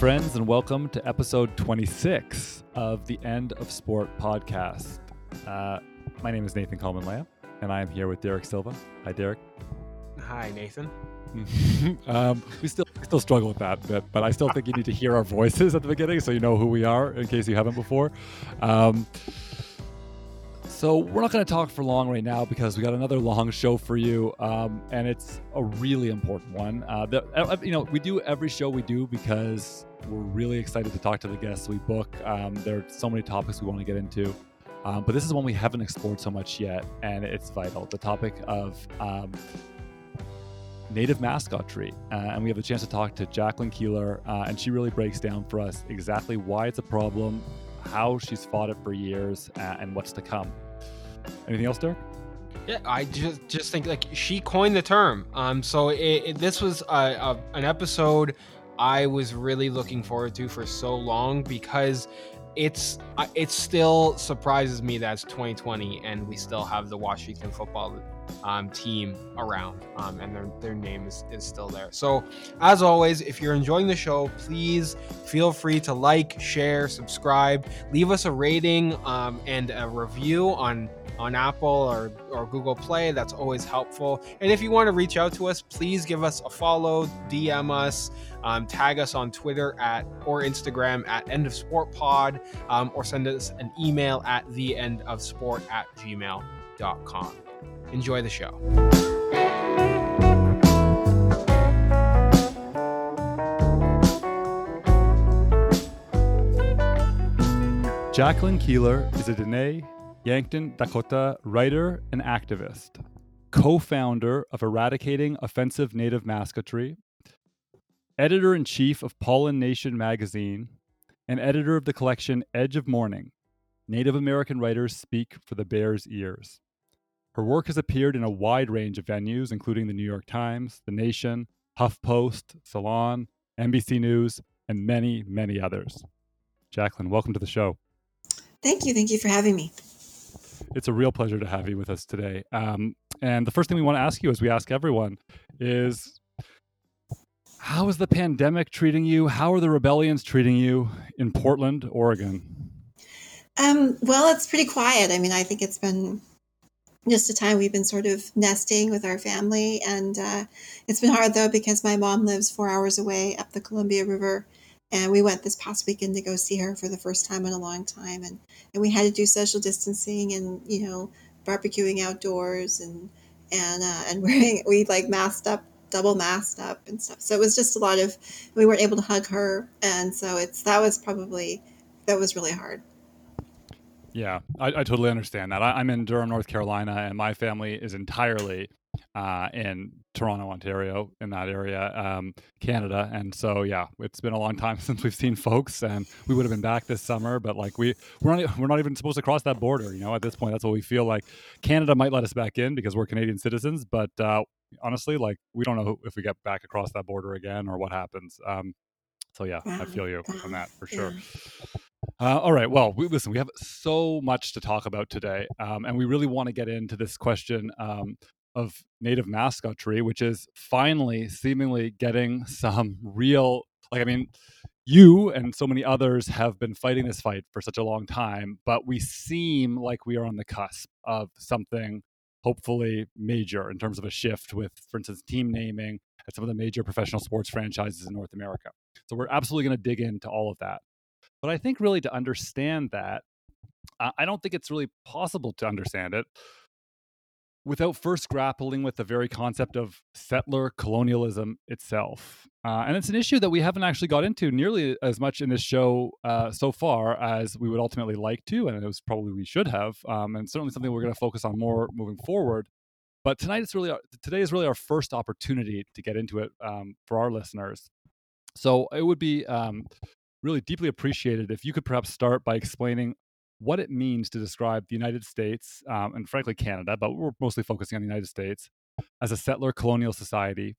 Friends, and welcome to episode 26 of the End of Sport podcast. Uh, my name is Nathan Kalman Lamb, and I am here with Derek Silva. Hi, Derek. Hi, Nathan. um, we still still struggle with that bit, but I still think you need to hear our voices at the beginning so you know who we are in case you haven't before. Um, so we're not going to talk for long right now because we got another long show for you, um, and it's a really important one. Uh, the, uh, you know, we do every show we do because we're really excited to talk to the guests we book. Um, there are so many topics we want to get into, um, but this is one we haven't explored so much yet, and it's vital. The topic of um, native mascotry. Uh, and we have a chance to talk to Jacqueline Keeler, uh, and she really breaks down for us exactly why it's a problem, how she's fought it for years, uh, and what's to come. Anything else, Derek? Yeah, I just just think like she coined the term. Um, so it, it, this was a, a, an episode I was really looking forward to for so long because it's it still surprises me that it's 2020 and we still have the Washington football um, team around um, and their, their name is, is still there. So, as always, if you're enjoying the show, please feel free to like, share, subscribe, leave us a rating um, and a review on on Apple or, or Google Play. That's always helpful. And if you want to reach out to us, please give us a follow, DM us, um, tag us on Twitter at or Instagram at End of Sport Pod, um, or send us an email at the end of sport at gmail.com. Enjoy the show. Jacqueline Keeler is a Diné Yankton, Dakota writer and activist, co founder of Eradicating Offensive Native Mascotry, editor in chief of Pollen Nation magazine, and editor of the collection Edge of Morning Native American Writers Speak for the Bears Ears. Her work has appeared in a wide range of venues, including the New York Times, The Nation, HuffPost, Salon, NBC News, and many, many others. Jacqueline, welcome to the show. Thank you. Thank you for having me. It's a real pleasure to have you with us today. Um, and the first thing we want to ask you, as we ask everyone, is how is the pandemic treating you? How are the rebellions treating you in Portland, Oregon? Um, well, it's pretty quiet. I mean, I think it's been just a time we've been sort of nesting with our family. And uh, it's been hard, though, because my mom lives four hours away up the Columbia River. And we went this past weekend to go see her for the first time in a long time. And and we had to do social distancing and you know barbecuing outdoors and and uh, and wearing we like masked up double masked up and stuff. So it was just a lot of we weren't able to hug her. And so it's that was probably that was really hard yeah i, I totally understand that I, i'm in durham north carolina and my family is entirely uh, in Toronto, Ontario, in that area, um, Canada. And so, yeah, it's been a long time since we've seen folks, and we would have been back this summer, but like we we're not we're not even supposed to cross that border. You know, at this point, that's what we feel like. Canada might let us back in because we're Canadian citizens, but uh, honestly, like we don't know if we get back across that border again or what happens. Um, so yeah, I feel you on that for sure. Uh, all right. Well, we, listen, we have so much to talk about today, um, and we really want to get into this question um, of native mascotry, which is finally seemingly getting some real, like, I mean, you and so many others have been fighting this fight for such a long time, but we seem like we are on the cusp of something hopefully major in terms of a shift with, for instance, team naming at some of the major professional sports franchises in North America. So we're absolutely going to dig into all of that. But I think really to understand that, I don't think it's really possible to understand it without first grappling with the very concept of settler colonialism itself. Uh, and it's an issue that we haven't actually got into nearly as much in this show uh, so far as we would ultimately like to, and it was probably we should have, um, and certainly something we're going to focus on more moving forward. But tonight is really our, today is really our first opportunity to get into it um, for our listeners. So it would be um, really deeply appreciated if you could perhaps start by explaining what it means to describe the United States um, and frankly Canada, but we're mostly focusing on the United States as a settler colonial society,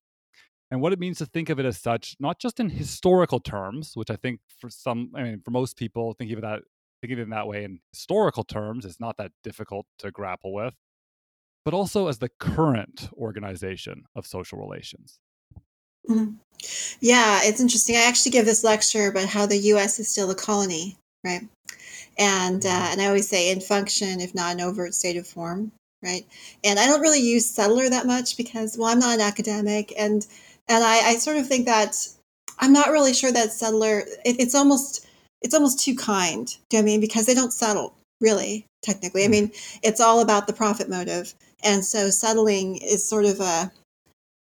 and what it means to think of it as such, not just in historical terms, which I think for some, I mean, for most people, thinking of that, thinking of it in that way in historical terms is not that difficult to grapple with, but also as the current organization of social relations. Mhm. Yeah, it's interesting. I actually give this lecture about how the U.S. is still a colony, right? And uh, and I always say in function, if not an overt state of form, right? And I don't really use settler that much because, well, I'm not an academic, and and I, I sort of think that I'm not really sure that settler. It, it's almost it's almost too kind. Do you know what I mean? Because they don't settle really, technically. I mean, it's all about the profit motive, and so settling is sort of a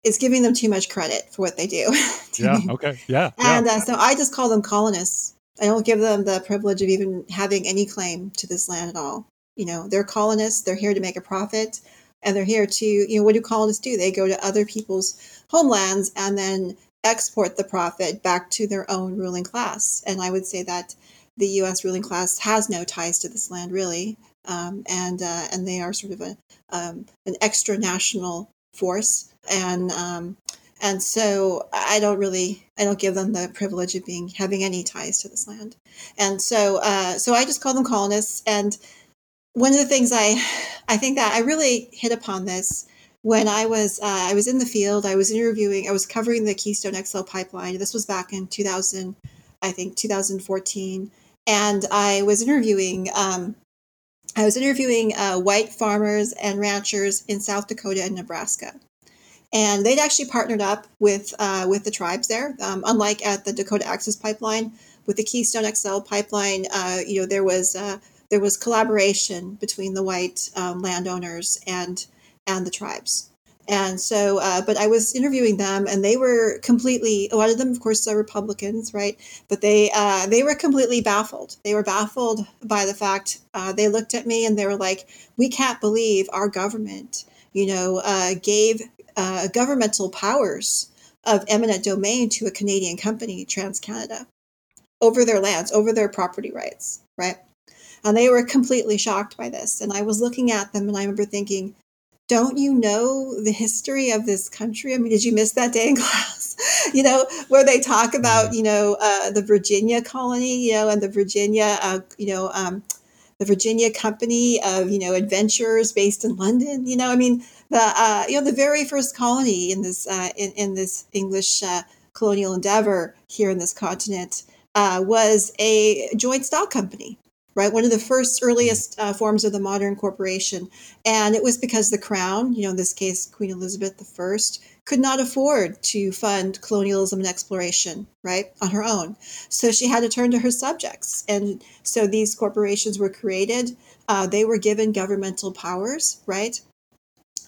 is giving them too much credit for what they do. yeah. Okay. Yeah. And yeah. uh, so I just call them colonists. I don't give them the privilege of even having any claim to this land at all. You know, they're colonists. They're here to make a profit, and they're here to, you know, what do colonists do? They go to other people's homelands and then export the profit back to their own ruling class. And I would say that the U.S. ruling class has no ties to this land, really, um, and uh, and they are sort of a um, an extra national force, and um, and so I don't really I don't give them the privilege of being having any ties to this land, and so uh, so I just call them colonists. And one of the things I I think that I really hit upon this when I was uh, I was in the field. I was interviewing. I was covering the Keystone XL pipeline. This was back in 2000, I think 2014, and I was interviewing. Um, I was interviewing uh, white farmers and ranchers in South Dakota and Nebraska and they'd actually partnered up with uh, with the tribes there. Um, unlike at the Dakota Access Pipeline, with the Keystone XL pipeline, uh, you know there was uh, there was collaboration between the white um, landowners and and the tribes. And so, uh, but I was interviewing them, and they were completely. A lot of them, of course, are Republicans, right? But they uh, they were completely baffled. They were baffled by the fact uh, they looked at me and they were like, "We can't believe our government." you know, uh, gave uh, governmental powers of eminent domain to a Canadian company, TransCanada, over their lands, over their property rights, right? And they were completely shocked by this. And I was looking at them and I remember thinking, don't you know the history of this country? I mean, did you miss that day in class? you know, where they talk about, mm-hmm. you know, uh, the Virginia colony, you know, and the Virginia, uh, you know, um, the Virginia Company of, you know, adventurers based in London. You know, I mean, the uh, you know the very first colony in this uh, in, in this English uh, colonial endeavor here in this continent uh, was a joint stock company right one of the first earliest uh, forms of the modern corporation and it was because the crown you know in this case queen elizabeth i could not afford to fund colonialism and exploration right on her own. So she had to turn to her subjects. And so these corporations were created. Uh, they were given governmental powers right?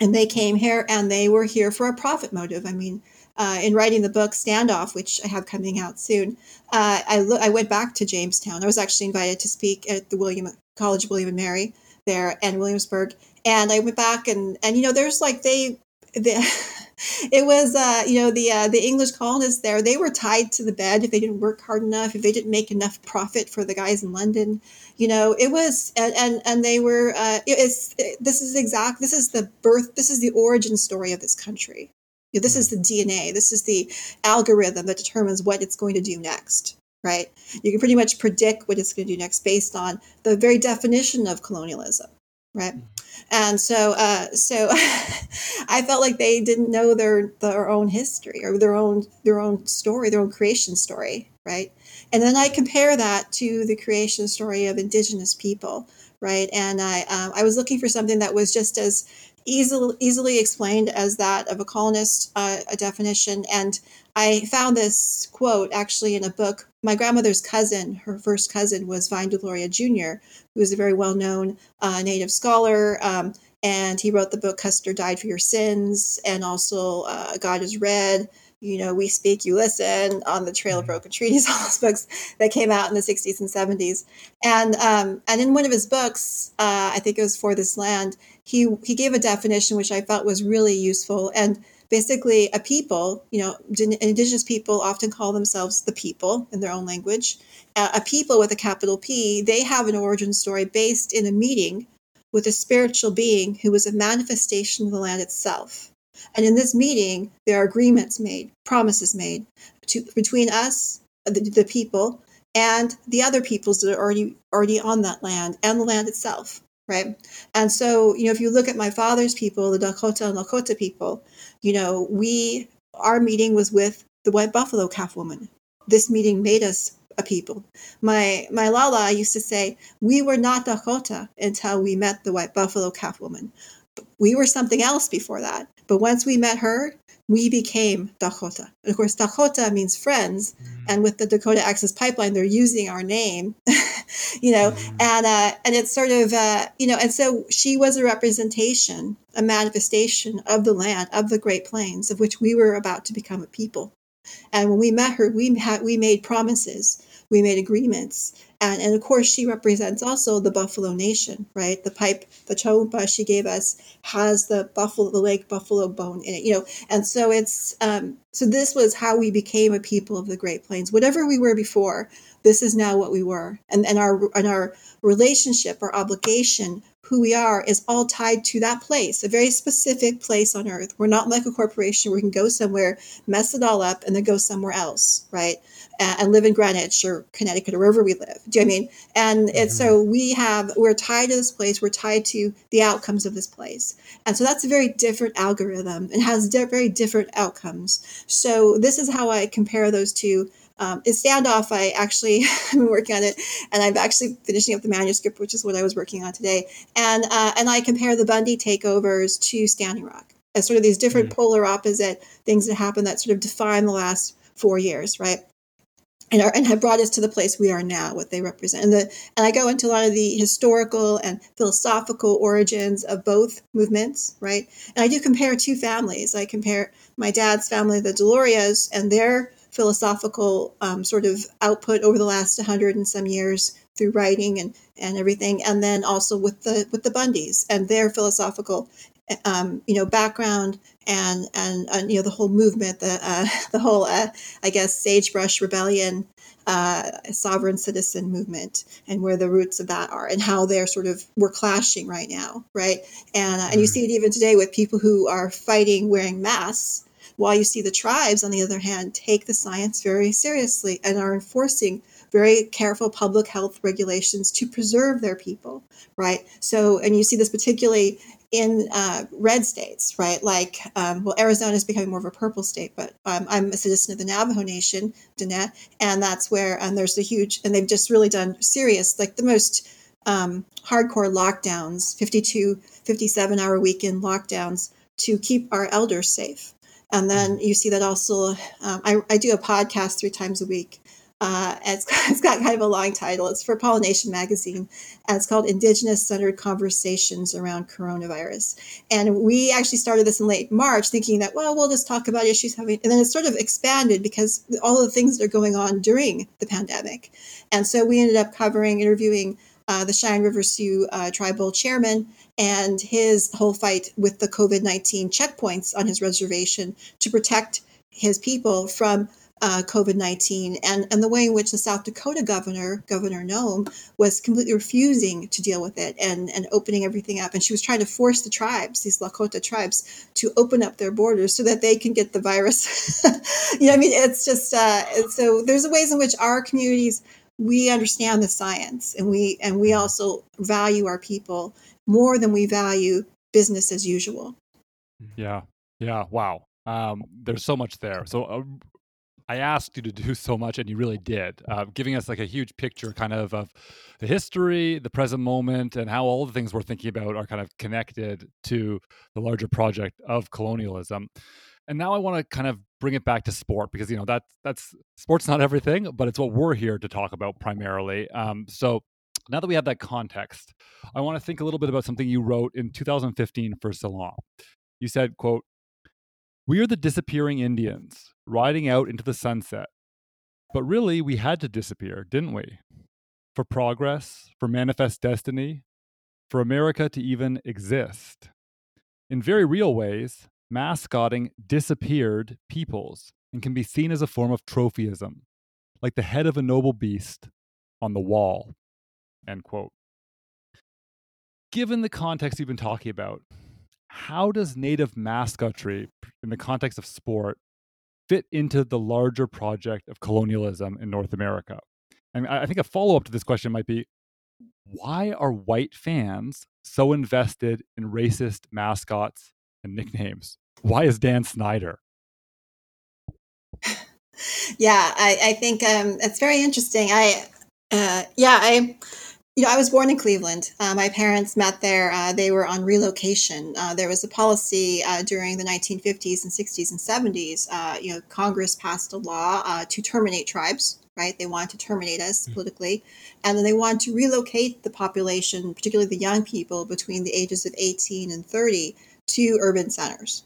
And they came here and they were here for a profit motive. I mean, uh, in writing the book Standoff, which I have coming out soon, uh, I lo- I went back to Jamestown. I was actually invited to speak at the William College of William and Mary there in Williamsburg, and I went back and and you know there's like they the, it was uh, you know the uh, the English colonists there. They were tied to the bed if they didn't work hard enough, if they didn't make enough profit for the guys in London. You know, it was and and, and they were. Uh, it's it, this is exact. This is the birth. This is the origin story of this country. You know, this is the DNA. This is the algorithm that determines what it's going to do next. Right? You can pretty much predict what it's going to do next based on the very definition of colonialism right and so uh, so i felt like they didn't know their their own history or their own their own story their own creation story right? And then i compare that to the creation story of indigenous people right? And i um, i was looking for something that was just as easily easily explained as that of a colonist uh, a definition. And I found this quote actually in a book. My grandmother's cousin, her first cousin, was Vine Deloria Jr., who was a very well known uh, Native scholar. Um, and he wrote the book Custer Died for Your Sins, and also uh, God is Red. You know, We Speak, You Listen, On the Trail of mm-hmm. Broken Treaties, all those books that came out in the 60s and 70s. And um, and in one of his books, uh, I think it was For This Land, he, he gave a definition which I felt was really useful. And basically a people, you know, indigenous people often call themselves the people in their own language. Uh, a people with a capital P, they have an origin story based in a meeting with a spiritual being who was a manifestation of the land itself. And in this meeting, there are agreements made, promises made to, between us, the, the people, and the other peoples that are already already on that land and the land itself right? And so, you know, if you look at my father's people, the Dakota and Lakota people, you know, we our meeting was with the white buffalo calf woman. This meeting made us a people. My my Lala used to say, "We were not Dakota until we met the white buffalo calf woman. We were something else before that. But once we met her, we became Dakota. And of course, Dakota means friends, mm-hmm. and with the Dakota Access Pipeline, they're using our name, you know, mm-hmm. and uh, and it's sort of uh, you know, and so she was a representation, a manifestation of the land of the Great Plains, of which we were about to become a people. And when we met her, we had we made promises, we made agreements, and, and of course she represents also the buffalo nation right? The pipe the chanunpa she gave us has the buffalo the lake buffalo bone in it you know? And so it's um, so this was how we became a people of the great plains. Whatever we were before this is now what we were. And and our and our relationship our obligation who we are is all tied to that place, a very specific place on earth. We're not like a corporation where we can go somewhere, mess it all up, and then go somewhere else, right? And, live in Greenwich or Connecticut or wherever we live. Do you know I mean? And mm-hmm. it's so we have we're tied to this place. We're tied to the outcomes of this place, and so that's a very different algorithm and has di- very different outcomes. So this is how I compare those two um, in standoff, I actually have been working on it, and I'm actually finishing up the manuscript, which is what I was working on today. And uh, and I compare the Bundy takeovers to Standing Rock as sort of these different mm. polar opposite things that happen that sort of define the last four years, right? And, are, and have brought us to the place we are now, what they represent. And, the, and I go into a lot of the historical and philosophical origins of both movements, right? And I do compare two families. I compare my dad's family, the Delorias, and their philosophical um, sort of output over the last 100 and some years through writing and, and everything and then also with the with the bundys and their philosophical um, you know background and, and, and you know the whole movement the uh, the whole uh, i guess sagebrush rebellion uh, sovereign citizen movement and where the roots of that are and how they're sort of we're clashing right now right and uh, and you mm. see it even today with people who are fighting wearing masks while you see the tribes, on the other hand, take the science very seriously and are enforcing very careful public health regulations to preserve their people, right? So, and you see this particularly in uh, red states, right? Like, um, well, Arizona is becoming more of a purple state, but um, I'm a citizen of the Navajo Nation, Diné, and that's where and there's a huge, and they've just really done serious, like the most um, hardcore lockdowns, 52, 57 hour weekend lockdowns to keep our elders safe. And then mm-hmm. you see that also, um, I, I, do a podcast three times a week. Uh, it's, it's got kind of a long title. It's for Pollen Nation Magazine, and it's called Indigenous Centered Conversations Around Coronavirus. And we actually started this in late March, thinking that, well, we'll just talk about issues having, and then it sort of expanded because all the things that are going on during the pandemic. And so we ended up covering, interviewing uh, the Cheyenne River Sioux uh, tribal chairman and his whole fight with the COVID 19 checkpoints on his reservation to protect his people from uh, COVID 19 and, and the way in which the South Dakota governor, Governor Noem, was completely refusing to deal with it and, and opening everything up. And she was trying to force the tribes, these Lakota tribes, to open up their borders so that they can get the virus. you know, I mean, it's just uh, so there's ways in which our communities we understand the science and we and we also value our people more than we value business as usual. Yeah. Yeah. Wow. Um, there's so much there. So uh, I asked you to do so much, and you really did, uh, giving us like a huge picture, kind of of the history, the present moment, and how all the things we're thinking about are kind of connected to the larger project of colonialism. And now I want to kind of bring it back to sport because you know that that's sports not everything, but it's what we're here to talk about primarily. Um, so now that we have that context, I want to think a little bit about something you wrote in 2015 for Salon. You said, quote, We are the disappearing Indians, riding out into the sunset. But really, we had to disappear, didn't we? For progress, for manifest destiny, for America to even exist. In very real ways, mascotting disappeared peoples and can be seen as a form of trophyism, like the head of a noble beast on the wall. End quote. Given the context you've been talking about, how does native mascotry in the context of sport fit into the larger project of colonialism in North America? And I think a follow up to this question might be why are white fans so invested in racist mascots and nicknames? Why is Dan Snyder? yeah, I, I think um, it's very interesting. I, uh, yeah, I, you know, I was born in Cleveland. Uh, my parents met there. Uh, they were on relocation. Uh, there was a policy uh, during the 1950s and 60s and 70s. Uh, you know, Congress passed a law uh, to terminate tribes. Right, they wanted to terminate us mm-hmm. politically, and then they wanted to relocate the population, particularly the young people between the ages of 18 and 30, to urban centers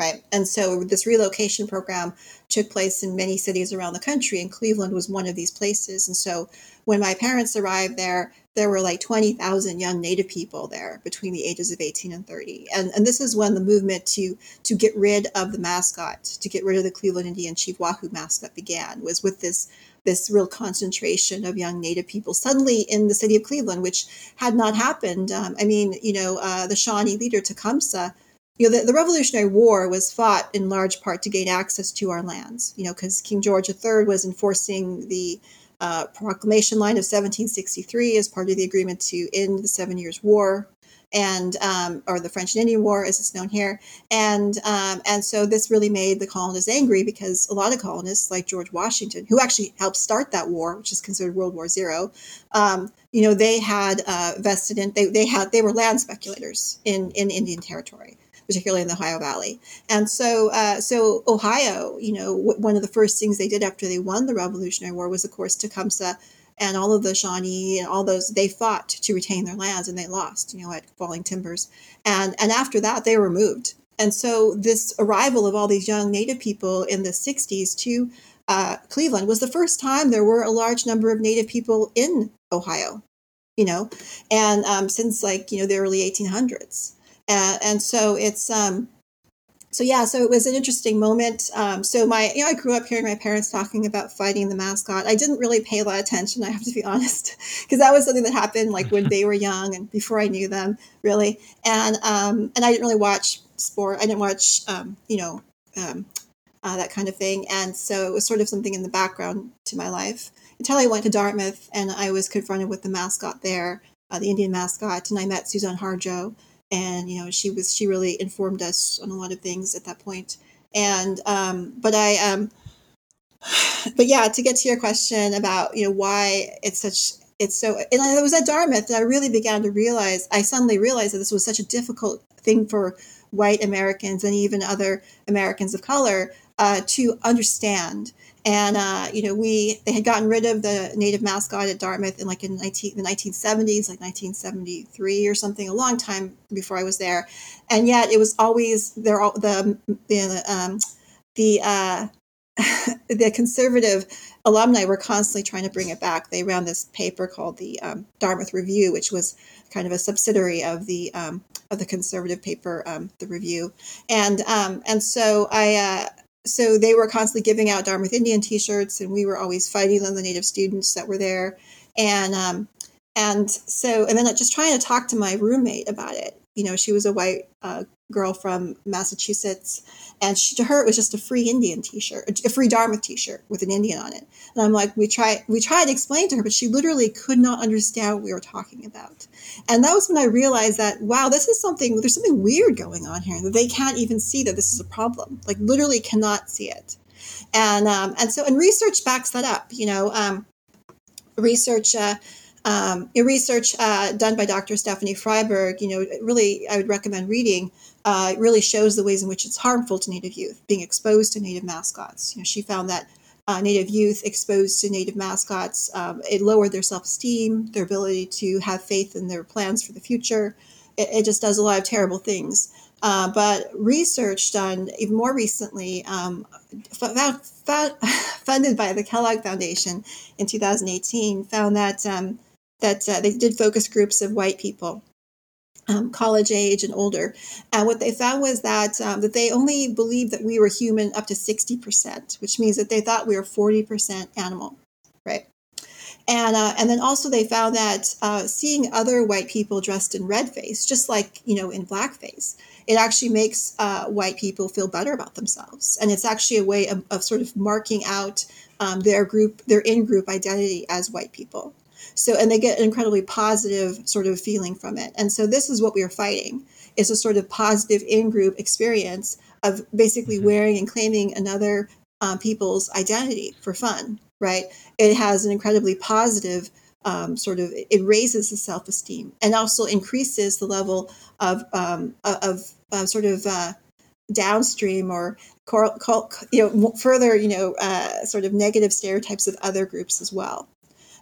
right? And so this relocation program took place in many cities around the country, and Cleveland was one of these places. And so when my parents arrived there, there were like 20,000 young Native people there between the ages of 18 and 30. And, and this is when the movement to, to get rid of the mascot, to get rid of the Cleveland Indian Chief Wahoo mascot began, was with this this real concentration of young Native people suddenly in the city of Cleveland, which had not happened. Um, I mean, you know, uh, the Shawnee leader Tecumseh you know, the, the, Revolutionary War was fought in large part to gain access to our lands, you know, because King George III was enforcing the uh, proclamation line of 1763 as part of the agreement to end the Seven Years' War, and um, or the French and Indian War, as it's known here, and um, and so this really made the colonists angry because a lot of colonists, like George Washington, who actually helped start that war, which is considered World War Zero, um, you know, they had uh, vested in they they had they were land speculators in in Indian territory particularly in the Ohio Valley. And so, uh, so Ohio, you know, w- one of the first things they did after they won the Revolutionary War was, of course, Tecumseh and all of the Shawnee and all those they fought to retain their lands and they lost, you know, at Fallen Timbers. And and after that, they were moved. And so this arrival of all these young Native people in the 60s to uh, Cleveland was the first time there were a large number of Native people in Ohio, you know, and um, since like, you know, the early 1800s and, and so it's um, so yeah, so it was an interesting moment. Um, so my, you know, I grew up hearing my parents talking about fighting the mascot. I didn't really pay a lot of attention. I have to be honest, because that was something that happened like when they were young and before I knew them, really. And um, and I didn't really watch sport. I didn't watch, um, you know, um, uh, that kind of thing. And so it was sort of something in the background to my life until I went to Dartmouth and I was confronted with the mascot there, uh, the Indian mascot, and I met Suzan Harjo and you know she was she really informed us on a lot of things at that point. And um but i um but yeah to get to your question about you know why it's such it's so and i was at dartmouth that i really began to realize i suddenly realized that this was such a difficult thing for white americans and even other americans of color uh, to understand and uh, you know we they had gotten rid of the native mascot at Dartmouth in like in 19, the 1970s, like 1973 or something, a long time before I was there, and yet it was always there. All the the um, the uh, the conservative alumni were constantly trying to bring it back. They ran this paper called the um, Dartmouth Review, which was kind of a subsidiary of the um, of the conservative paper, um, the Review, and um, and so I uh, so they were constantly giving out Dartmouth Indian T-shirts, and we were always fighting them, the native students that were there, and um, and so and then just trying to talk to my roommate about it. You know, she was a white uh, girl from Massachusetts, and she, to her it was just a free Indian T-shirt, a free Dartmouth T-shirt with an Indian on it. And I'm like, we try we tried to explain to her, but she literally could not understand what we were talking about. And that was when I realized that wow, this is something. There's something weird going on here that they can't even see that this is a problem. Like literally cannot see it. And um, and so and research backs that up. You know, um, research. Uh, um, research uh, done by Dr. Stephanie Fryberg, you know, really, I would recommend reading uh, really shows the ways in which it's harmful to Native youth being exposed to Native mascots. You know, she found that uh, Native youth exposed to Native mascots, um, it lowered their self-esteem, their ability to have faith in their plans for the future. It, it just does a lot of terrible things. Uh, but research done even more recently, um, funded by the Kellogg Foundation in 2018, found that um, that uh, they did focus groups of white people um, college age and older. And what they found was that um, that they only believed that we were human up to 60%, which means that they thought we were 40% animal, right? And, uh, and then also they found that uh, seeing other white people dressed in red face, just like, you know, in blackface, it actually makes uh, white people feel better about themselves. And it's actually a way of, of sort of marking out um, their group, their in-group identity as white people. So, and they get an incredibly positive sort of feeling from it. And so, this is what we are fighting: is a sort of positive in-group experience of basically mm-hmm. wearing and claiming another um, people's identity for fun, right? It has an incredibly positive um, sort of it raises the self esteem and also increases the level of um, of, of sort of uh, downstream or you know further you know uh, sort of negative stereotypes of other groups as well.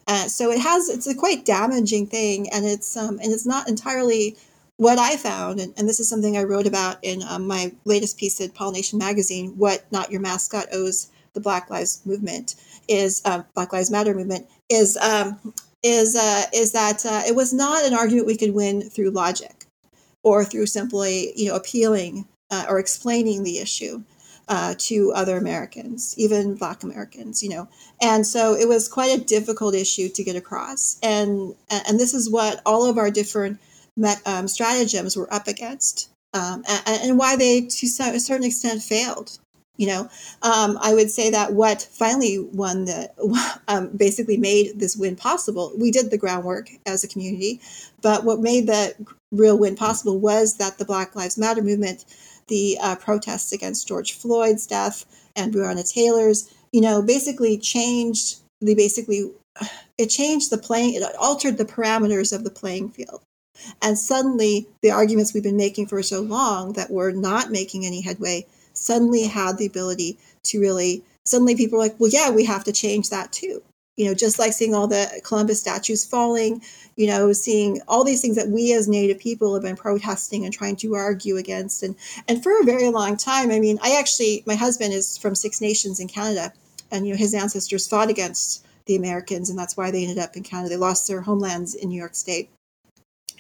Uh, so it has it's a quite damaging thing, and it's um, and it's not entirely what I found, and, and this is something I wrote about in um, my latest piece at Pollen Nation Magazine. What not your mascot owes the Black Lives Movement is uh, Black Lives Matter movement is um, is uh, is that uh, it was not an argument we could win through logic or through simply you know appealing uh, or explaining the issue uh, to other Americans, even Black Americans, you know. And so it was quite a difficult issue to get across. And and this is what all of our different um, stratagems were up against, um, and, and, why they to a certain extent failed. You know, um, I would say that what finally won the um, basically made this win possible. We did the groundwork as a community, but what made the real win possible was that the Black Lives Matter movement, the uh, protests against George Floyd's death and Breonna Taylor's, you know, basically changed the basically it changed the playing it altered the parameters of the playing field. And suddenly the arguments we've been making for so long that we're not making any headway suddenly had the ability to really suddenly people are like well yeah we have to change that too you know just like seeing all the columbus statues falling you know seeing all these things that we as native people have been protesting and trying to argue against. And and for a very long time i mean i actually my husband is from six nations in canada and you know his ancestors fought against the americans and that's why they ended up in canada. They lost their homelands in new york state.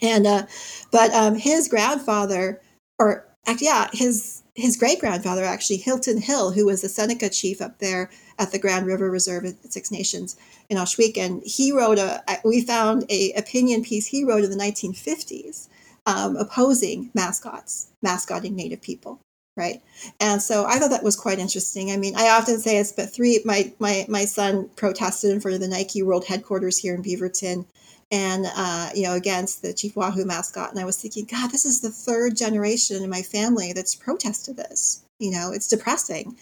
And uh but um his grandfather or yeah his his great grandfather, actually, Hilton Hill, who was the Seneca chief up there at the Grand River Reserve at Six Nations in Ohsweken, he wrote a, we found a opinion piece he wrote in the 1950s um, opposing mascots, mascotting Native people. Right. And so I thought that was quite interesting. I mean, I often say it's but three, my, my, my son protested in front of the Nike World headquarters here in Beaverton and uh, you know against the chief wahoo mascot and i was thinking god this is the third generation in my family that's protested this you know it's depressing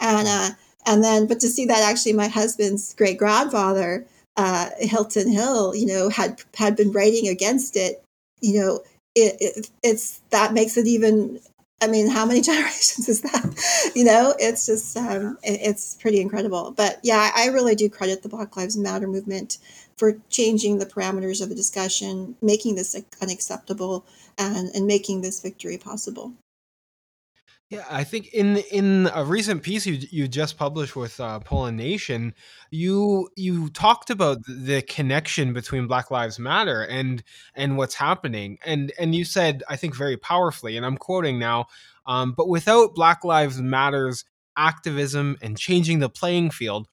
and uh, and then but to see that actually my husband's great grandfather uh, hilton hill you know had had been writing against it you know it, it it's that makes it even I mean, how many generations is that? you know, it's just, um, it, it's pretty incredible. But yeah, I really do credit the Black Lives Matter movement for changing the parameters of the discussion, making this unacceptable, and, and making this victory possible. Yeah, I think in in a recent piece you you just published with uh, Pollen Nation, you you talked about the connection between Black Lives Matter and and what's happening, and and you said I think very powerfully, and I'm quoting now, um, but without Black Lives Matter's activism and changing the playing field,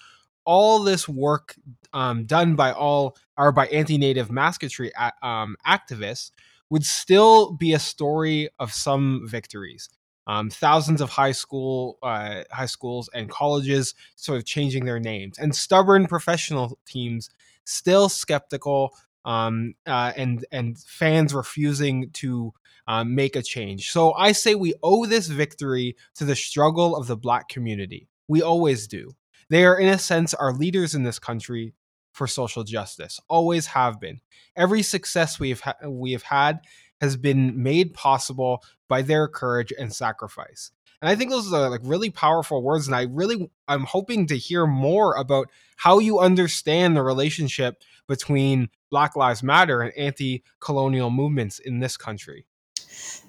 all this work um, done by all or by anti-native mascotry um, activists would still be a story of some victories. Um, thousands of high school uh, high schools and colleges sort of changing their names, and stubborn professional teams still skeptical um, uh, and and fans refusing to um, make a change. So I say we owe this victory to the struggle of the Black community. We always do. They are, in a sense, our leaders in this country for social justice. Always have been. Every success we have ha- we have had has been made possible by their courage and sacrifice. And I think those are like really powerful words. And I really I'm hoping to hear more about how you understand the relationship between Black Lives Matter and anti-colonial movements in this country.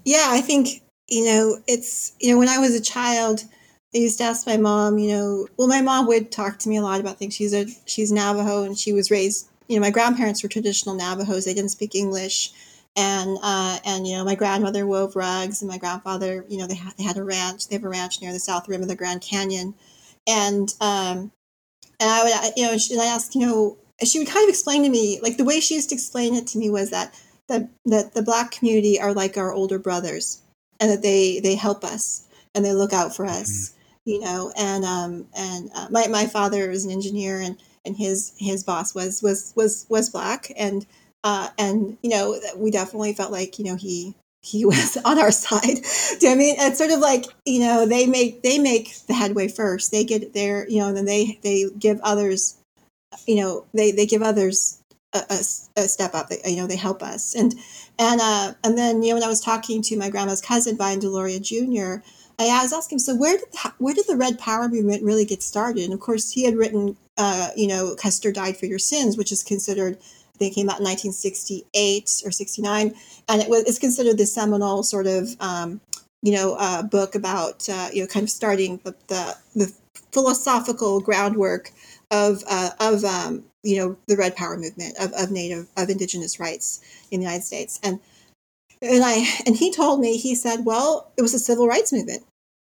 Yeah, I think you know it's you know when I was a child I used to ask my mom, you know, well, my mom would talk to me a lot about things. She's a she's Navajo, and she was raised. You know, my grandparents were traditional Navajos. They didn't speak English, and uh, and you know, my grandmother wove rugs, and my grandfather, you know, they had they had a ranch. They have a ranch near the south rim of the Grand Canyon, and um, and I would, you know, and I asked, you know, she would kind of explain to me, like the way she used to explain it to me was that that that the black community are like our older brothers, and that they they help us and they look out for us. Mm-hmm you know, and um, and uh, my my father was an engineer, and and his his boss was was was was black, and uh, and you know, we definitely felt like you know he he was on our side. Do you know I mean? It's sort of like you know they make they make the headway first. They get there, you know, and then they they give others, you know, they they give others a, a, a step up. They, you know, they help us. And and uh, and then you know when I was talking to my grandma's cousin, Vine Deloria Jr. I was asking him, so where did where did the Red Power movement really get started? And of course, he had written, uh, you know, Custer died for your sins, which is considered they came out in 1968 or 69, and it was it's considered the seminal sort of um, you know uh, book about uh, you know kind of starting the the, the philosophical groundwork of uh, of um, you know the Red Power movement of, of Native of Indigenous rights in the United States, and and I and he told me he said, well, it was a civil rights movement.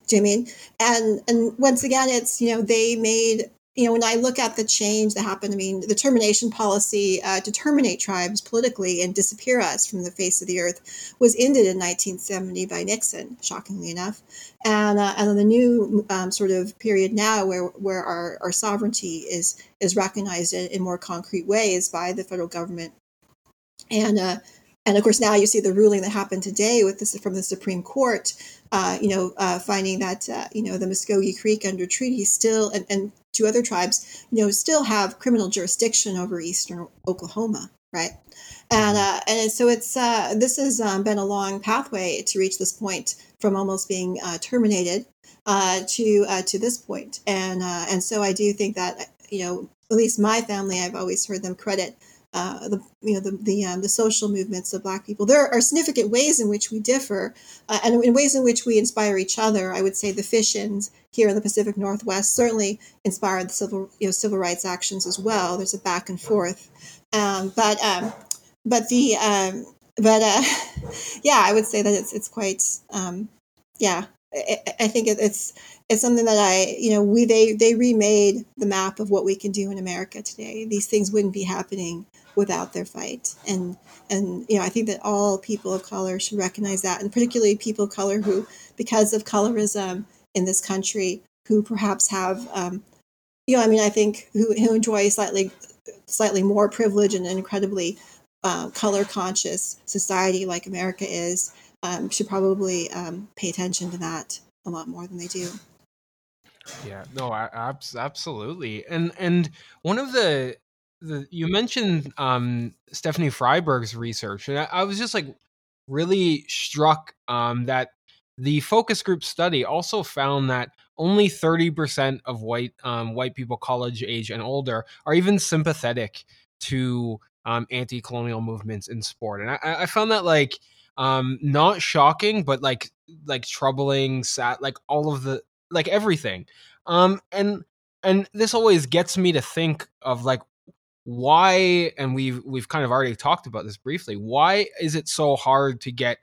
Do you mean? And and once again, it's you know they made you know, when I look at the change that happened, I mean, the termination policy uh, to terminate tribes politically and disappear us from the face of the earth was ended in 1970 by Nixon, shockingly enough. And, uh, and then the new um, sort of period now where, where our, our sovereignty is, is recognized in, in more concrete ways by the federal government. And, uh, and of course, now you see the ruling that happened today with this from the Supreme Court, uh, you know, uh, finding that uh, you know the Muscogee Creek under treaty still and, and two other tribes, you know, still have criminal jurisdiction over eastern Oklahoma, right? And uh, and so it's uh, this has um, been a long pathway to reach this point from almost being uh, terminated to to this point, and and so I do think that you know at least my family, I've always heard them credit uh, the you know the the, um, the social movements of Black people. There are significant ways in which we differ, uh, and in ways in which we inspire each other. I would say the fish-ins here in the Pacific Northwest certainly inspired the civil you know civil rights actions as well. There's a back and forth, um, but um, but the um, but uh, yeah, I would say that it's it's quite um, yeah. I, think it's it's something that I, you know, we they they remade the map of what we can do in America today. These things wouldn't be happening without their fight. And and you know, I think that all people of color should recognize that, and particularly people of color who, because of colorism in this country, who perhaps have, um, you know, I mean, I think who who enjoy slightly slightly more privilege and an incredibly uh, color conscious society like America is, um, should probably um, pay attention to that a lot more than they do. Yeah, no, absolutely. And and one of the the you mentioned um, Stephanie Fryberg's research, and I, I was just like really struck um, that the focus group study also found that only 30% of white um, white people college age and older are even sympathetic to um, anti-colonial movements in sport and i, I found that like um, not shocking but like like troubling sad like all of the like everything. Um and and this always gets me to think of like why and we've we've kind of already talked about this briefly why is it so hard to get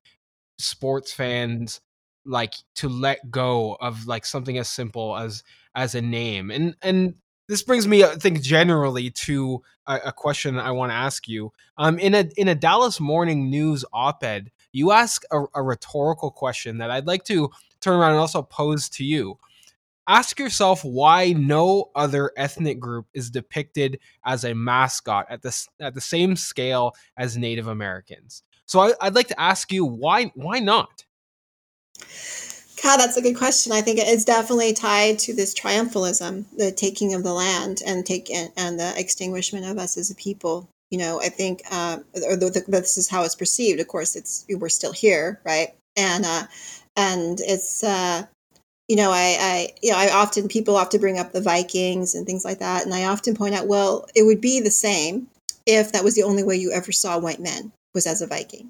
sports fans like to let go of like something as simple as as a name? And and this brings me i think generally to a, a question i want to ask you. Um in a in a dallas morning news op-ed you ask a, a rhetorical question that i'd like to turn around and also pose to you ask yourself why no other ethnic group is depicted as a mascot at the, at the same scale as Native Americans. So I, would like to ask you why why not? God, that's a good question. I think it's definitely tied to this triumphalism, the taking of the land and take and the extinguishment of us as a people. You know, I think, uh, or the, the, this is how it's perceived. Of course, it's we're still here, right? And uh, and it's uh, you know, I, I, you know, I often people often bring up the Vikings and things like that, and I often point out, well, it would be the same if that was the only way you ever saw white men was as a Viking.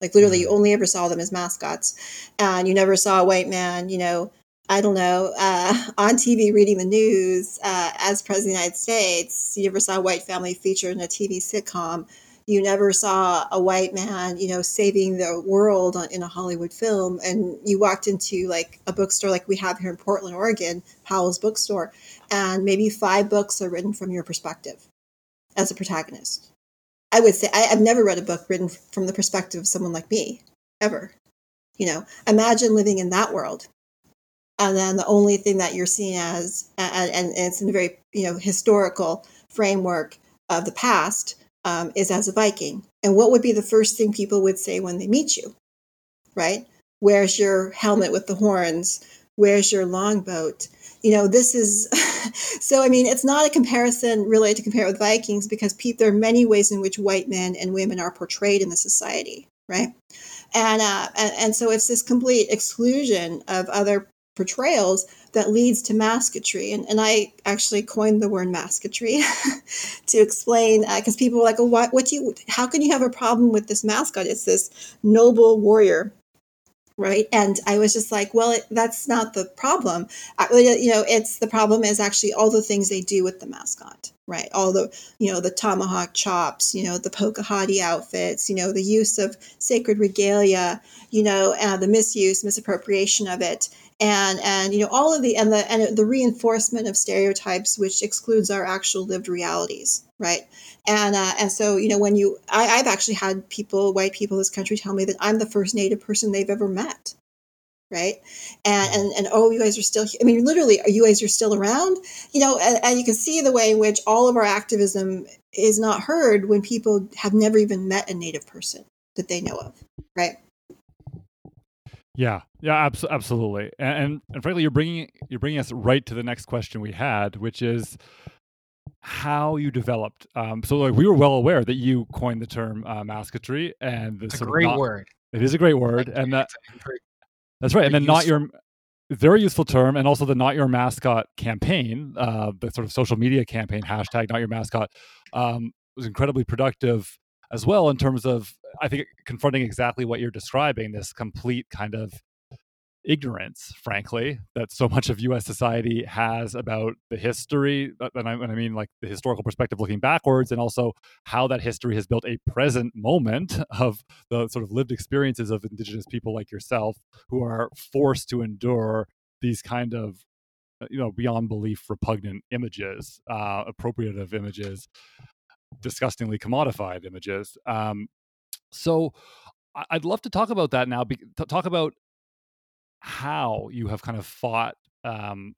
Like literally, you mm. only ever saw them as mascots, and you never saw a white man, you know, I don't know, uh, on TV reading the news uh, as president of the United States. You never saw a white family featured in a TV sitcom you never saw a white man, you know, saving the world on, in a Hollywood film, and you walked into like a bookstore like we have here in Portland, Oregon, Powell's Bookstore, and maybe five books are written from your perspective as a protagonist. I would say I, have never read a book written from the perspective of someone like me, ever. You know, imagine living in that world and then the only thing that you're seeing as and, and, it's in a very you know historical framework of the past um, is as a Viking. And what would be the first thing people would say when they meet you? right? Where's your helmet with the horns? Where's your longboat? You know, this is so. I mean, it's not a comparison really to compare with Vikings because there are many ways in which white men and women are portrayed in the society, right? And, uh, and and so it's this complete exclusion of other portrayals that leads to mascotry. And, and I actually coined the word mascotry to explain because uh, people were like, "Oh, what? What do you? How can you have a problem with this mascot? It's this noble warrior." right and i was just like well it, that's not the problem I, you know it's the problem is actually all the things they do with the mascot right all the you know the tomahawk chops you know the pocahontas outfits you know the use of sacred regalia you know uh, the misuse misappropriation of it and and you know all of the and the and the reinforcement of stereotypes which excludes our actual lived realities right? And uh, and so you know when you I, i've actually had people white people in this country tell me that i'm the first native person they've ever met right? And and, and oh you guys are still i mean literally you guys are still around you know and, and you can see the way in which all of our activism is not heard when people have never even met a native person that they know of right yeah, yeah, abs- absolutely, and, and, and frankly, you're bringing you're bringing us right to the next question we had, which is how you developed. Um, so, like, we were well aware that you coined the term uh, mascotry, and it's a great not, word. It is a great word, and that that's right. And then not your very useful term, and also the not your mascot campaign, uh, the sort of social media campaign hashtag not your mascot, um, was incredibly productive as well in terms of I think confronting exactly what you're describing this complete kind of ignorance, frankly, that so much of U.S. society has about the history. And I, I mean, like the historical perspective looking backwards, and also how that history has built a present moment of the sort of lived experiences of Indigenous people like yourself, who are forced to endure these kind of uh, you know beyond belief repugnant images uh appropriative images disgustingly commodified images. Um, so I'd love to talk about that now. Be, talk about how you have kind of fought um,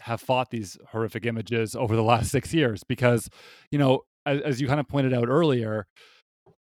have fought these horrific images over the last six years, because you know, as, as you kind of pointed out earlier,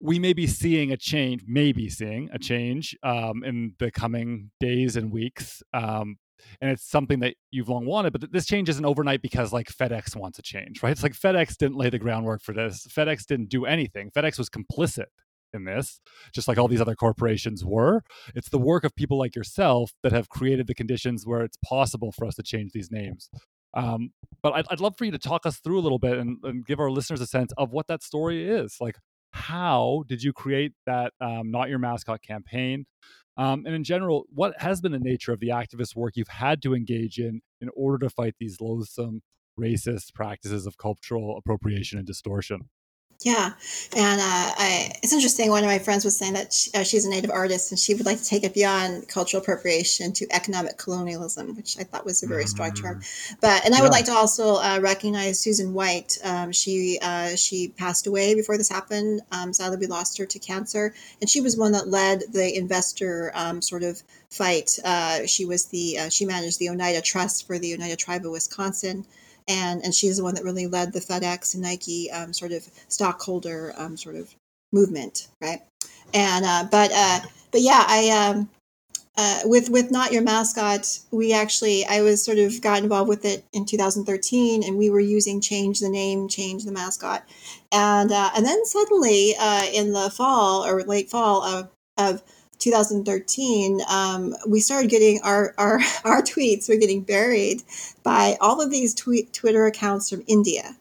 we may be seeing a change, maybe seeing a change um, in the coming days and weeks. Um, and it's something that you've long wanted but this change isn't overnight because like fedex wants a change right? It's like fedex didn't lay the groundwork for this. Fedex didn't do anything. Fedex was complicit in this just like all these other corporations were. It's the work of people like yourself that have created the conditions where it's possible for us to change these names. Um, but I'd, I'd, love for you to talk us through a little bit and, and, give our listeners a sense of what that story is. Like how did you create that um, not your mascot campaign um, and in general, what has been the nature of the activist work you've had to engage in in order to fight these loathsome racist practices of cultural appropriation and distortion? Yeah, and uh, I, it's interesting. One of my friends was saying that she, uh, she's a native artist and she would like to take it beyond cultural appropriation to economic colonialism, which I thought was a very mm-hmm. strong term. Mm. But and I would like to also uh, recognize Susan White. Um, she uh, she passed away before this happened. Um, sadly, we lost her to cancer, and she was one that led the investor um, sort of fight. Uh, she was the uh, she managed the Oneida Trust for the Oneida Tribe of Wisconsin and and she's the one that really led the FedEx and Nike um, sort of stockholder um, sort of movement, right? And uh, but uh, but yeah, I um, uh, with with not your mascot, we actually I was sort of got involved with it in 2013, and we were using change the name, change the mascot, and uh, and then suddenly uh, in the fall or late fall of of 2013, um, we started getting our, our, our tweets were getting buried by all of these tweet, Twitter accounts from India,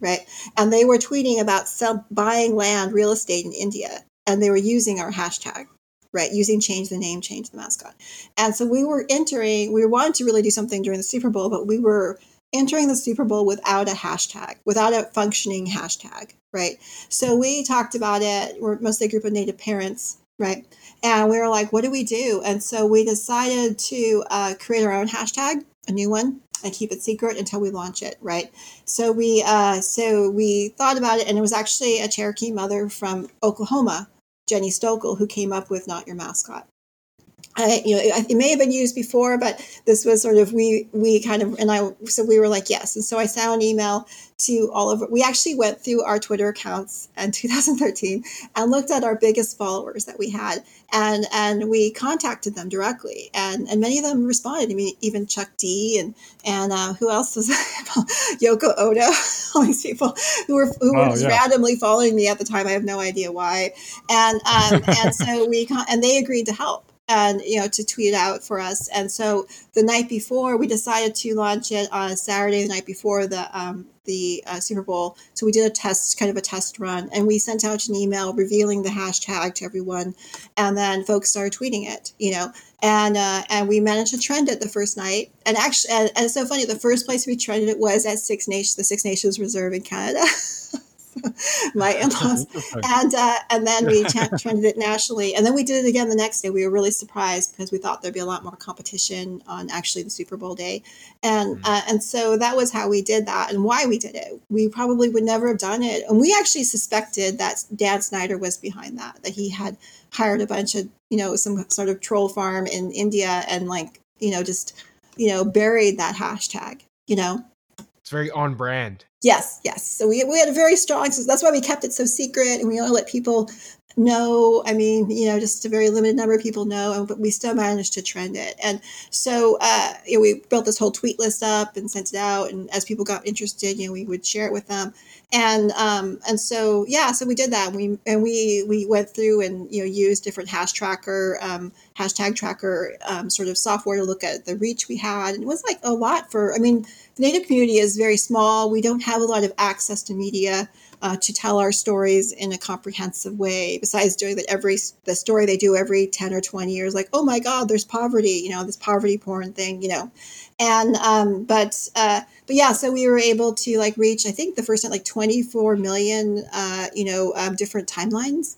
right? And they were tweeting about sell, buying land, real estate in India, and they were using our hashtag, right? Using change the name, change the mascot. And so we were entering, we wanted to really do something during the Super Bowl, but we were entering the Super Bowl without a hashtag, without a functioning hashtag, right? So we talked about it. We're mostly a group of Native parents, right? And we were like, what do we do? And so we decided to uh, create our own hashtag, a new one, and keep it secret until we launch it, right? So we uh, so we thought about it, and it was actually a Cherokee mother from Oklahoma, Jenny Stokel, who came up with "Not Your Mascot." I, you know, it, it, may have been used before, but this was sort of we we kind of and I so we were like yes, and so I sent an email to all of we actually went through our Twitter accounts in 2013 and looked at our biggest followers that we had and and we contacted them directly and and many of them responded. I mean, even Chuck D and and uh, who else was Yoko Ono, all these people who were who oh, were just yeah. randomly following me at the time. I have no idea why, and um, and so we and they agreed to help and you know to tweet out for us. And so the night before we decided to launch it on saturday the night before the um, the uh, super bowl. So we did a test kind of a test run and we sent out an email revealing the hashtag to everyone and then folks started tweeting it you know. And uh, and we managed to trend it the first night. And actually and, and it's so funny the first place we trended it was at six nations the six nations reserve in canada my in-laws. and uh, and then we trended it nationally and then we did it again the next day. We were really surprised because we thought there'd be a lot more competition on actually the super bowl day. And mm-hmm. uh, and so that was how we did that and why we did it. We probably would never have done it. And we actually suspected that dan snyder was behind that that he had hired a bunch of you know some sort of troll farm in india and like you know just you know buried that hashtag you know? It's very on brand Yes, yes. So we, we had a very strong, so that's why we kept it so secret and we only let people know. I mean, you know, just a very limited number of people know, but we still managed to trend it. And so uh, you know, we built this whole tweet list up and sent it out. And as people got interested, you know, we would share it with them. And um, and so yeah, so we did that. We and we we went through and you know used different hash tracker, um, hashtag tracker um, sort of software to look at the reach we had. And it was like a lot for. I mean the Native community is very small. We don't have a lot of access to media uh, to tell our stories in a comprehensive way. Besides doing that every the story they do every ten or twenty years, like oh my God, there's poverty, you know, this poverty porn thing, you know, and um, but uh, but yeah, so we were able to like reach I think the first time like twenty four million, uh, you know, um, different timelines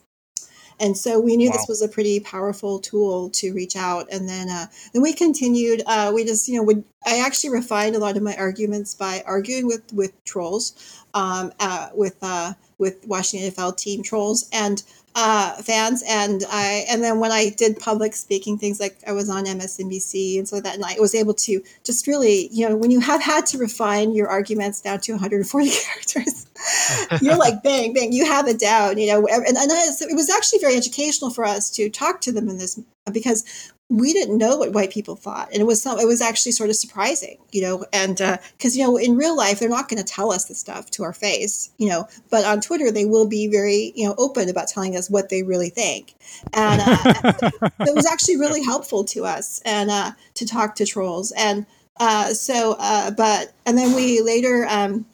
and so we knew wow. this was a pretty powerful tool to reach out. And then uh, then we continued. Uh, we just you know would I actually refined a lot of my arguments by arguing with with trolls, um, uh, with uh, with Washington NFL team trolls and uh, fans and I and then when I did public speaking things like I was on MSNBC and so that night I was able to just really you know when you have had to refine your arguments down to 140 characters you're like bang bang you have it down you know and, and it was actually very educational for us to talk to them in this because we didn't know what white people thought. And it was some it was actually sort of surprising you know and because uh, you know in real life they're not going to tell us the stuff to our face you know but on twitter they will be very you know open about telling us what they really think. And uh, it was actually really helpful to us and uh, to talk to trolls. And uh, so uh, but and then we later um,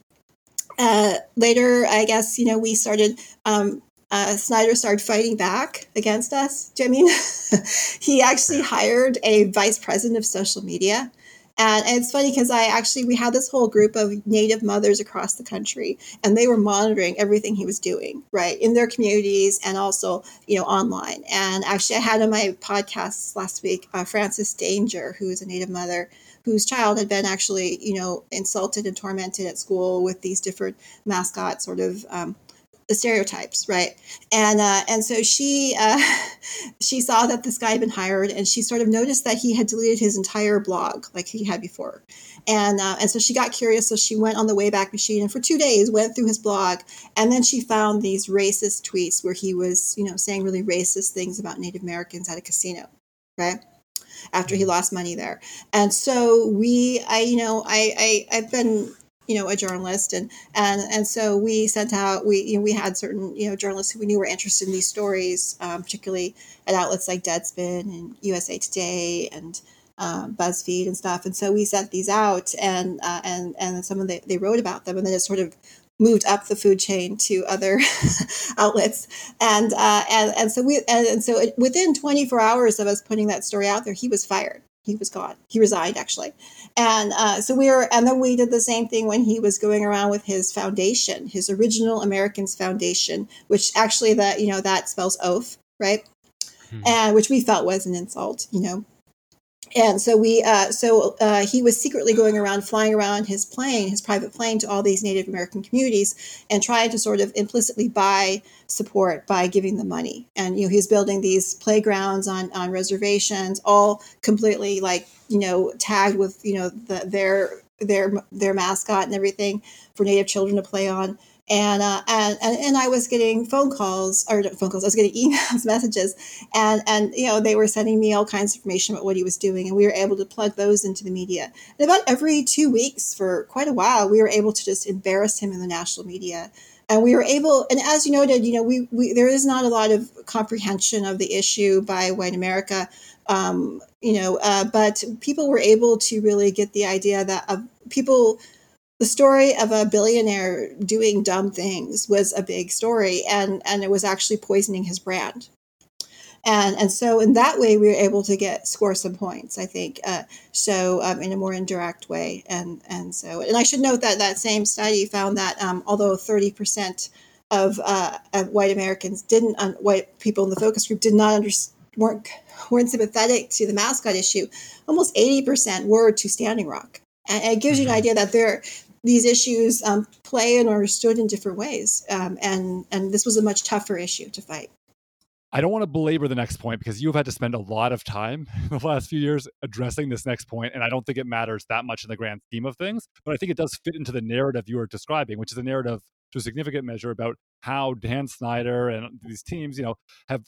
uh, later i guess you know we started um, uh, Snyder started fighting back against us. Do you know I mean? he actually hired a vice president of social media. And, and it's funny because I actually, we had this whole group of Native mothers across the country, and they were monitoring everything he was doing, right, in their communities and also, you know, online. And actually, I had on my podcast last week uh, Frances Danger, who is a Native mother whose child had been actually, you know, insulted and tormented at school with these different mascot sort of um, the stereotypes, right? And uh, and so she uh, she saw that this guy had been hired, and she sort of noticed that he had deleted his entire blog like he had before, and uh, and so she got curious. So she went on the Wayback Machine, and for two days went through his blog, and then she found these racist tweets where he was you know saying really racist things about Native Americans at a casino, right? After he mm-hmm. lost money there, and so we, I, you know, I, I, I've been you know a journalist and and and so we sent out we you know, we had certain you know journalists who we knew were interested in these stories um, particularly at outlets like deadspin and usa today and um, buzzfeed and stuff. And so we sent these out and uh, and and some of the, they wrote about them and then it sort of moved up the food chain to other outlets. And uh, and and so we and, and so it, within 24 hours of us putting that story out there he was fired he was gone. He resigned actually. And uh, so we were and then we did the same thing when he was going around with his foundation his original americans foundation which actually that you know that spells oath right? Hmm. and which we felt was an insult you know and so we uh, so uh, he was secretly going around flying around his plane his private plane to all these native american communities and trying to sort of implicitly buy support by giving them money. And you know he's building these playgrounds on on reservations all completely like you know tagged with you know the, their their their mascot and everything for native children to play on and, uh, and and and I was getting phone calls or phone calls. I was getting emails, messages, and and you know they were sending me all kinds of information about what he was doing, and we were able to plug those into the media. And about every two weeks for quite a while, we were able to just embarrass him in the national media, and we were able. And as you noted, you know, we, we there is not a lot of comprehension of the issue by white America. Um, you know, uh, but people were able to really get the idea that uh, people the story of a billionaire doing dumb things was a big story and and it was actually poisoning his brand. And and so in that way we were able to get score some points i think uh, so um, in a more indirect way. And and so and i should note that that same study found that um, although 30% of, uh, of white americans didn't un- white people in the focus group did not understand weren't weren't sympathetic to the mascot issue almost 80% were to standing rock. And it gives you an mm-hmm. idea that there these issues um, play and are understood in different ways. Um, and and this was a much tougher issue to fight. I don't want to belabor the next point because you've had to spend a lot of time in the last few years addressing this next point, and I don't think it matters that much in the grand scheme of things. But I think it does fit into the narrative you are describing, which is a narrative to a significant measure about how Dan Snyder and these teams, you know, have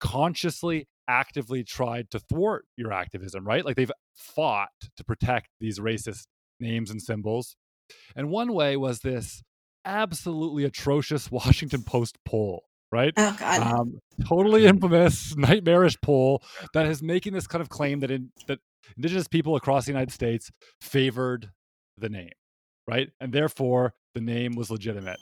consciously actively tried to thwart your activism, right? Like they've fought to protect these racist names and symbols and one way was this absolutely atrocious Washington Post poll, right? Oh God. Um, totally infamous, nightmarish poll that is making this kind of claim that in, that indigenous people across the United States favored the name, right? And therefore the name was legitimate.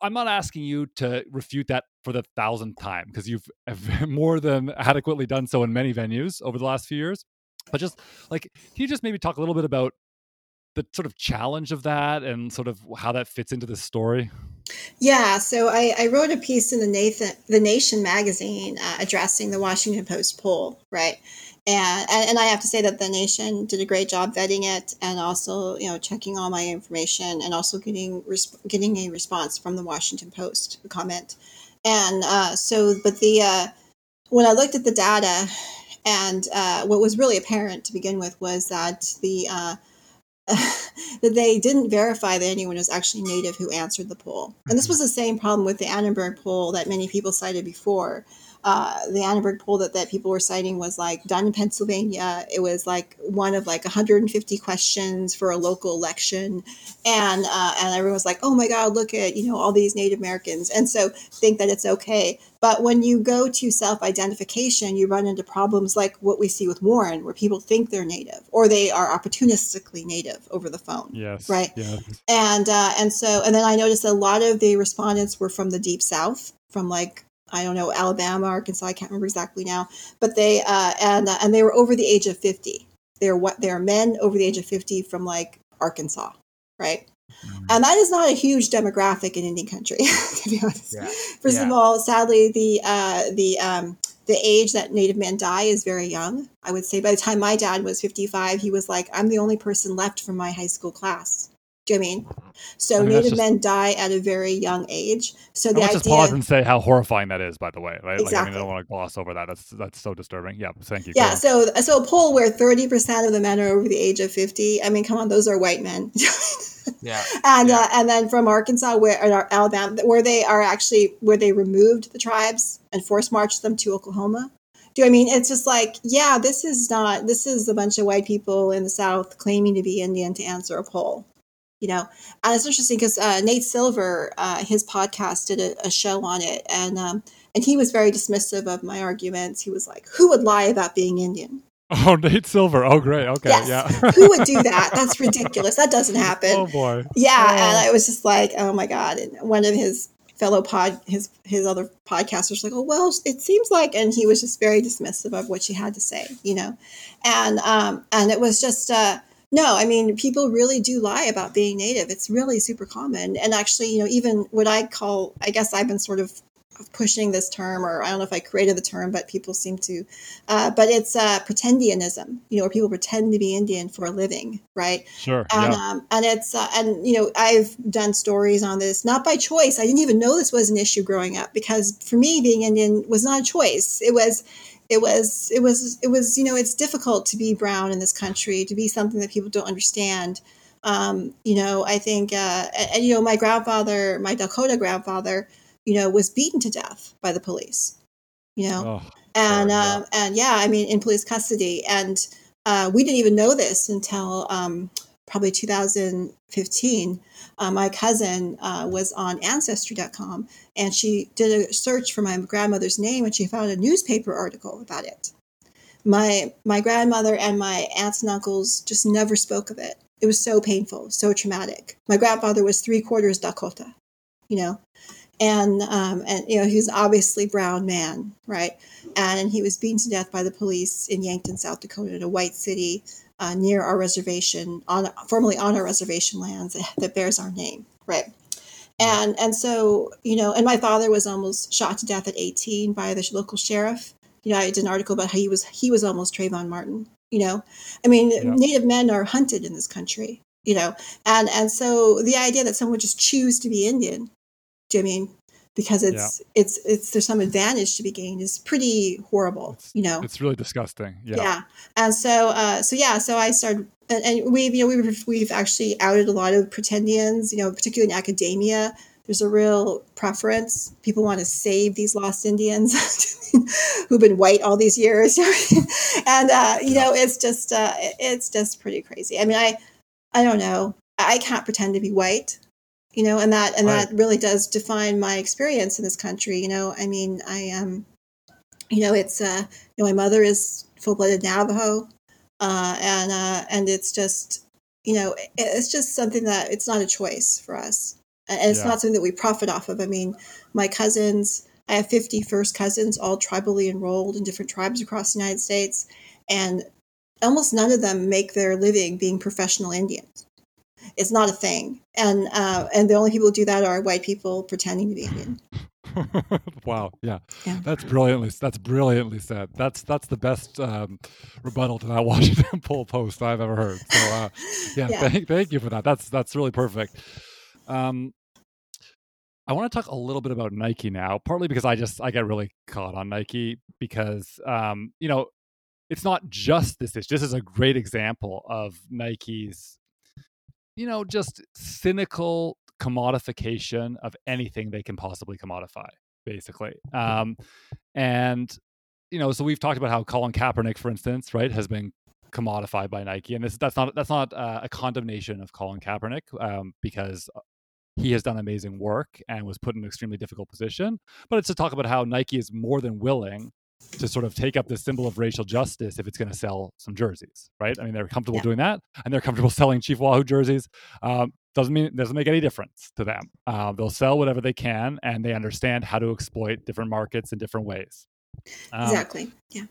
I'm not asking you to refute that for the thousandth time because you've more than adequately done so in many venues over the last few years. But just like, can you just maybe talk a little bit about the sort of challenge of that and sort of how that fits into the story? Yeah, so I, I, wrote a piece in the Nathan, the Nation magazine uh, addressing the Washington Post poll, right? And, and I have to say that the Nation did a great job vetting it and also you know checking all my information and also getting getting a response from the Washington Post comment. And uh, so, but the uh, when I looked at the data, and uh, what was really apparent to begin with was that the uh, that they didn't verify that anyone was actually native who answered the poll. And this mm-hmm. was the same problem with the Annenberg poll that many people cited before. Uh, the Annenberg poll that, that people were citing was like done in Pennsylvania. It was like one of like 150 questions for a local election, and uh, and everyone was like, oh my God, look at you know all these Native Americans, and so think that it's okay. But when you go to self-identification, you run into problems like what we see with Warren, where people think they're Native or they are opportunistically Native over the phone. Yes. Right. Yes. And uh, and so and then I noticed a lot of the respondents were from the deep South, from like I don't know Alabama, Arkansas. I can't remember exactly now, but they uh, and uh, and they were over the age of fifty. They're what they're men over the age of fifty from like Arkansas, right? Mm-hmm. And that is not a huge demographic in Indian country, to be honest. Yeah. First yeah. of all, sadly, the uh, the um, the age that Native men die is very young. I would say by the time my dad was 55, he was like, I'm the only person left from my high school class. Do you know I mean? So I mean, Native just, men die at a very young age. So the let's idea, just pause and say how horrifying that is. By the way, right? Exactly. Like, I mean, I don't want to gloss over that. That's that's so disturbing. Yeah, thank you. Yeah. So so a poll where thirty percent of the men are over the age of fifty. I mean, come on, those are white men. yeah. And yeah. Uh, and then from Arkansas, where Alabama, where they are actually where they removed the tribes and force marched them to Oklahoma. Do I mean it's just like yeah, this is not this is a bunch of white people in the South claiming to be Indian to answer a poll you know and it's interesting because uh, nate silver uh, his podcast did a, a, show on it and um, and he was very dismissive of my arguments. He was like who would lie about being indian? Oh nate silver. Oh great. Okay yes. yeah. Who would do that? That's ridiculous. That doesn't happen. Oh boy. Yeah oh. and i was just like oh my god. And one of his fellow pod his his other podcasters like oh well it seems like and he was just very dismissive of what she had to say you know? And um and it was just uh no, I mean, people really do lie about being native. It's really super common. And actually, you know, even what I call, I guess I've been sort of pushing this term, or I don't know if I created the term, but people seem to. Uh, but it's uh, pretendianism, you know, where people pretend to be Indian for a living, right? Sure. And yeah. um, and it's uh, and you know I've done stories on this not by choice. I didn't even know this was an issue growing up because for me being Indian was not a choice. It was it was it was it was you know it's difficult to be brown in this country to be something that people don't understand. Um, you know i think uh, and, and, you know my grandfather my dakota grandfather you know was beaten to death by the police you know? Oh, and um, and yeah i mean in police custody. And uh, we didn't even know this until um, probably 2015, uh, my cousin uh, was on Ancestry.com and she did a search for my grandmother's name and she found a newspaper article about it. My my grandmother and my aunts and uncles just never spoke of it. It was so painful, so traumatic. My grandfather was three quarters Dakota, you know, and um, and you know he was obviously brown man, right? And he was beaten to death by the police in Yankton, South Dakota, in a white city uh, near our reservation, on formerly on our reservation lands that bears our name, right? And and so you know, and my father was almost shot to death at 18 by the local sheriff. You know, I did an article about how he was he was almost Trayvon Martin. You know, I mean, yeah. Native men are hunted in this country. You know, and and so the idea that someone would just choose to be Indian, do you mean because it's yeah. it's it's there's some advantage to be gained. Is pretty horrible it's, you know? it's really disgusting. Yeah. Yeah. And so uh so yeah so i started and, and we've you know we've we've actually outed a lot of pretendians you know particularly in academia. There's a real preference. People want to save these lost indians who've been white all these years. And uh you yeah. know it's just uh it's just pretty crazy. I mean i i don't know. I can't pretend to be white you know and that and right. that really does define my experience in this country you know i mean i am um, you know it's uh you know my mother is full-blooded navajo uh and uh and it's just you know it's just something that it's not a choice for us and it's yeah. not something that we profit off of i mean my cousins i have 50 first cousins all tribally enrolled in different tribes across the united states and almost none of them make their living being professional indians it's not a thing, and uh, and the only people who do that are white people pretending to be Indian. wow, yeah. yeah. that's brilliantly that's brilliantly said. That's that's the best um, rebuttal to that Washington post I've ever heard. So uh, yeah, yeah. Thank, thank you for that. That's that's really perfect. Um, I want to talk a little bit about Nike now, partly because I just I get really caught on Nike because um, you know it's not just this issue. This is a great example of Nike's you know, just cynical commodification of anything they can possibly commodify, basically. Um, and you know, so we've talked about how Colin Kaepernick, for instance, right, has been commodified by Nike, and this that's not that's not uh, a condemnation of Colin Kaepernick um, because he has done amazing work and was put in an extremely difficult position. But it's to talk about how Nike is more than willing to sort of take up the symbol of racial justice if it's going to sell some jerseys, right? I mean, they're comfortable yeah. doing that, and they're comfortable selling Chief Wahoo jerseys. Um, doesn't mean doesn't make any difference to them. Uh, they'll sell whatever they can, and they understand how to exploit different markets in different ways. Um, exactly. Yeah.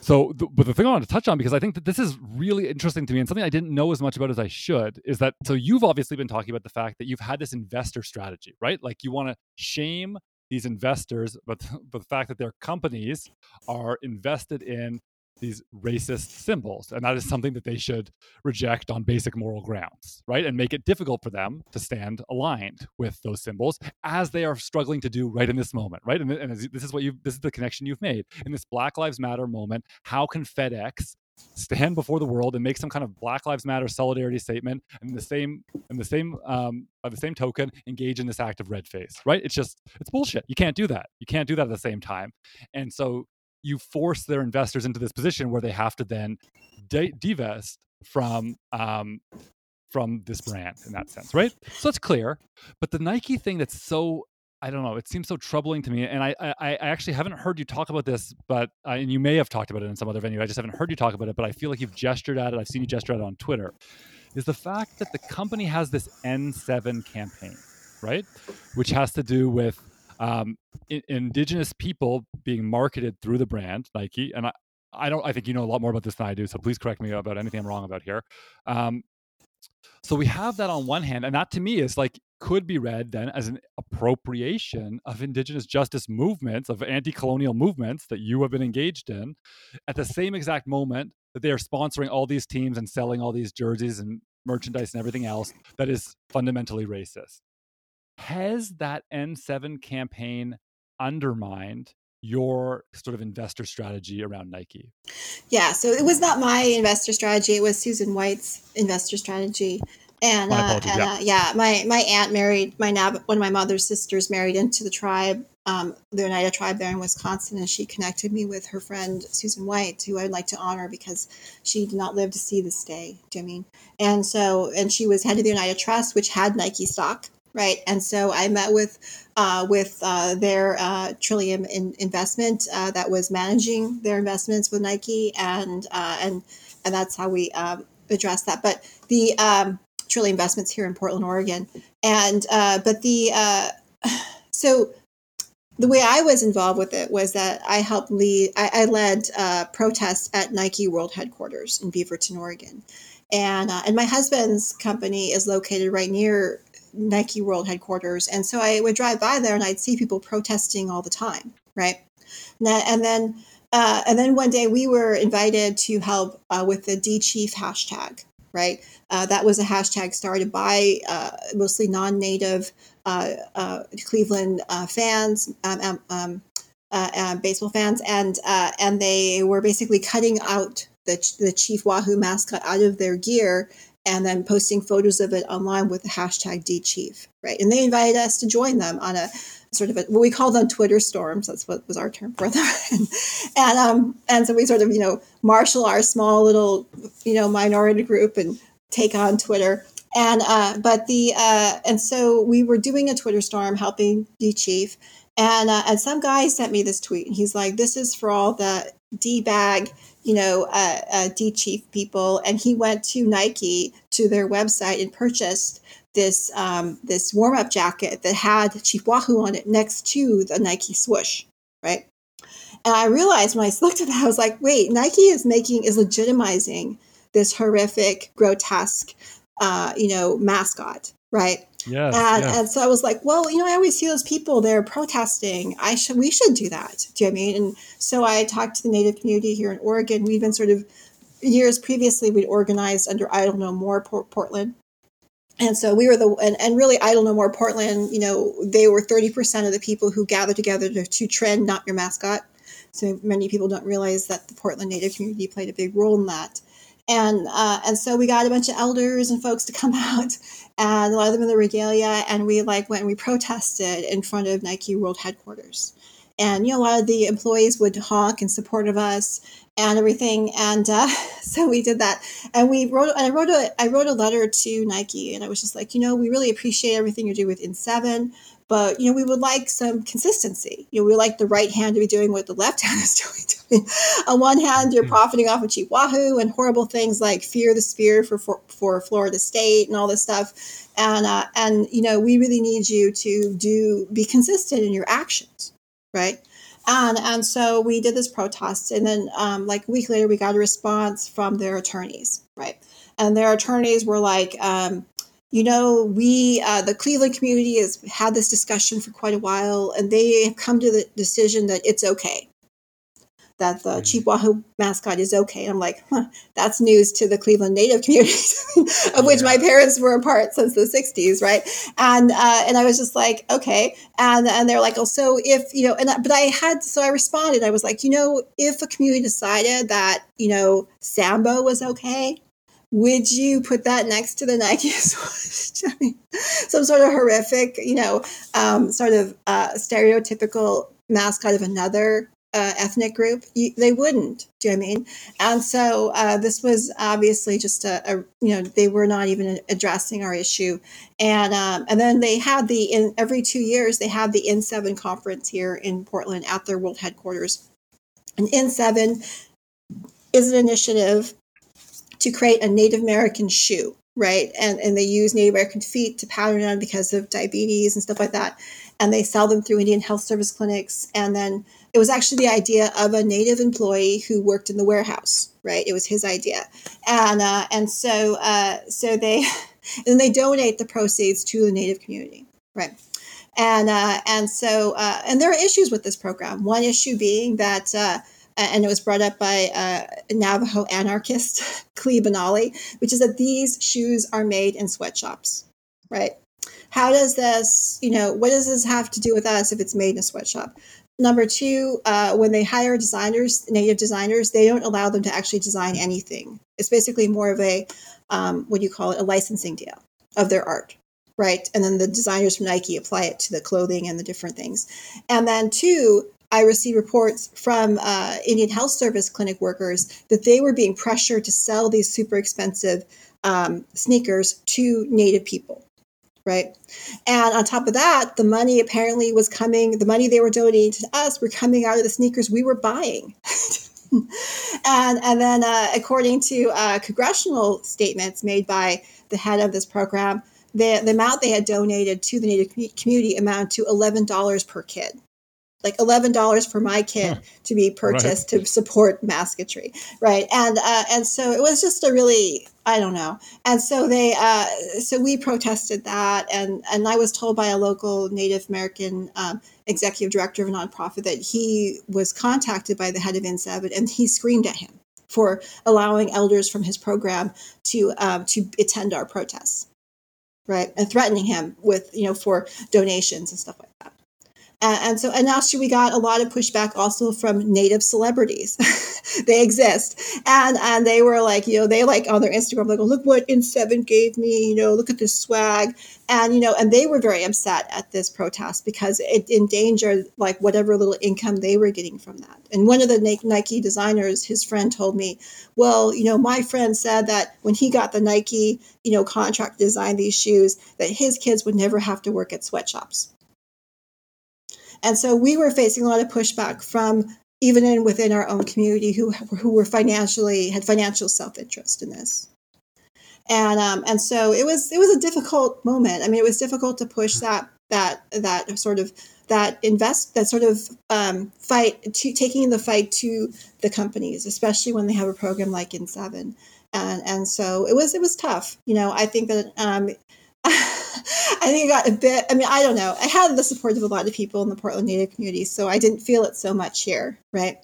So, the, but the thing I want to touch on because I think that this is really interesting to me and something I didn't know as much about as I should is that so you've obviously been talking about the fact that you've had this investor strategy, right? Like you want to shame these investors, but, the fact that their companies are invested in these racist symbols. And that is something that they should reject on basic moral grounds, right? And make it difficult for them to stand aligned with those symbols as they are struggling to do right in this moment, right? And, and this is what you this is the connection you've made in this Black Lives Matter moment. How can FedEx stand before the world and make some kind of Black Lives Matter solidarity statement, and the same, and the same, um, by the same token, engage in this act of red face, right? It's just, it's bullshit. You can't do that. You can't do that at the same time, and so you force their investors into this position where they have to then de- divest from um, from this brand in that sense, right? So it's clear. But the Nike thing that's so I don't know. It seems so troubling to me, and I I, I actually haven't heard you talk about this, but uh, and you may have talked about it in some other venue. I just haven't heard you talk about it, but I feel like you've gestured at it. I've seen you gesture at it on Twitter. Is the fact that the company has this N7 campaign, right, which has to do with um, I- indigenous people being marketed through the brand Nike, and I. I don't. I think you know a lot more about this than I do, so please correct me about anything I'm wrong about here. Um, so we have that on one hand, and that to me is like could be read then as an appropriation of indigenous justice movements, of anti colonial movements that you have been engaged in at the same exact moment that they are sponsoring all these teams and selling all these jerseys and merchandise and everything else that is fundamentally racist. Has that N7 campaign undermined your sort of investor strategy around Nike? Yeah, so it was not my investor strategy, it was Susan White's investor strategy. And, uh, and yeah. Uh, yeah. my my aunt married my Nab- one of my mother's sisters married into the tribe, um, the Oneida tribe there in Wisconsin, and she connected me with her friend Susan White, who I'd like to honor because she did not live to see this day. Do you know I mean? And so, and she was head of the Oneida Trust, which had Nike stock, right? And so I met with uh, with uh, their uh, Trillium in investment uh, that was managing their investments with Nike, and uh, and and that's how we addressed that. But the um, Trillium Investments here in Portland, Oregon, and uh, but the so the way I was involved with it was that I helped lead, I, I led uh, protests at Nike World Headquarters in Beaverton, Oregon. And, uh, and my husband's company is located right near Nike World Headquarters. And so I would drive by there and I'd see people protesting all the time, right? And then, uh, and then one day we were invited to help uh, with the DeChief hashtag, right? Uh, that was a hashtag started by uh, mostly non native uh, uh, Cleveland uh, fans, um, um, um baseball fans, and and they were basically cutting out the the Chief Wahoo mascot out of their gear and then posting photos of it online with the hashtag DeChief, right? And they invited us to join them on a sort of a, what we call them Twitter storms. That's what was our term for them. and, um, and so we sort of, you know, marshal our small little, you know, minority group and take on Twitter and uh, but the uh, and so we were doing a Twitter storm helping DeChief, and uh, and some guy sent me this tweet, and he's like, "This is for all the D bag." You know, uh, uh, DeChief people, and he went to Nike to their website and purchased this um, this warm up jacket that had Chief Wahoo on it next to the Nike swoosh, right? And I realized when I looked at that, I was like, wait, Nike is making is legitimizing this horrific, grotesque uh, you know, mascot, right? Yeah. And, yes. and so I was like, well, you know, I always see those people there protesting. I should, we should do that. Do you know I mean? And so I talked to the Native community here in Oregon. We've been sort of years previously, we'd organized under Idle No More Port- Portland. And so we were the, and, and really Idle No More Portland, you know, they were 30% of the people who gathered together to, to trend Not Your Mascot. So many people don't realize that the Portland Native community played a big role in that and uh, and so we got a bunch of elders and folks to come out and a lot of them in the regalia and we like went and we protested in front of nike world headquarters and you know a lot of the employees would honk in support of us and everything and uh, so we did that. And we wrote i wrote a i wrote a letter to nike and i was just like you know we really appreciate everything you do with N7 but you know we would like some consistency. You know we like the right hand to be doing what the left hand is doing on one hand you're mm-hmm. profiting off of chief wahoo and horrible things like fear the spear for, for, for florida state and all this stuff and uh, and you know we really need you to do be consistent in your actions right? And and so we did this protest and then um, like a week later we got a response from their attorneys right? And their attorneys were like um, you know, we, uh, the Cleveland community has had this discussion for quite a while, and they have come to the decision that it's okay, that the mm-hmm. Chief Wahoo mascot is okay. And I'm like, huh, that's news to the Cleveland Native communities, of which my parents were a part since the 60s, right? And uh, and I was just like, okay. And and they're like, oh, so if you know, and but I had so I responded. I was like, you know, if a community decided that you know Sambo was okay, would you put that next to the Nike swoosh? I mean, some sort of horrific, you know, um, sort of uh, stereotypical mascot of another uh, ethnic group? You, they wouldn't. Do you know I mean? And so uh, this was obviously just a, a, you know, they were not even addressing our issue. And um, and then they had the in every two years they had the N7 conference here in Portland at their world headquarters. And N7 is an initiative to create a Native American shoe, right? And and they use Native American feet to pattern on because of diabetes and stuff like that. And they sell them through Indian Health Service clinics. And then it was actually the idea of a Native employee who worked in the warehouse, right? It was his idea, and uh, and so uh, so they. and they donate the proceeds to the Native community, right? And uh, and so uh, and there are issues with this program. One issue being that. Uh, and it was brought up by uh, Navajo anarchist Klee Benally, which is that these shoes are made in sweatshops, right? How does this, you know, what does this have to do with us if it's made in a sweatshop? Number two, uh, when they hire designers, native designers, they don't allow them to actually design anything. It's basically more of a, um, what do you call it, a licensing deal of their art, right? And then the designers from Nike apply it to the clothing and the different things. And then two, I received reports from uh, Indian Health Service clinic workers that they were being pressured to sell these super expensive um, sneakers to Native people right? And on top of that, the money apparently was coming, the money they were donating to us were coming out of the sneakers we were buying. and and then uh, according to uh, congressional statements made by the head of this program, the, the amount they had donated to the Native community amounted to $11 per kid like eleven dollars for my kid huh. to be purchased right. to support mascotry, right? And uh, and so it was just a really I don't know. And so they uh, so we protested that, and and I was told by a local Native American um, executive director of a nonprofit that he was contacted by the head of N7, and he screamed at him for allowing elders from his program to um, to attend our protests, right, and threatening him with you know for donations and stuff like. Uh, and so, and actually, we got a lot of pushback also from native celebrities. they exist, and and they were like, you know, they like on their Instagram, like, oh, look what N7 gave me, you know, look at this swag, and you know, and they were very upset at this protest because it endangered like whatever little income they were getting from that. And one of the Nike designers, his friend told me, well, you know, my friend said that when he got the Nike, you know, contract to design these shoes, that his kids would never have to work at sweatshops and so we were facing a lot of pushback from even in within our own community who who were financially had financial self interest in this. And um, and so it was it was a difficult moment. I mean, it was difficult to push that that that sort of that invest that sort of um, fight to taking the fight to the companies, especially when they have a program like N7. And and so it was it was tough. You know, I think that um, I think I got a bit. I mean, I don't know. I had the support of a lot of people in the Portland Native community, so I didn't feel it so much here, right?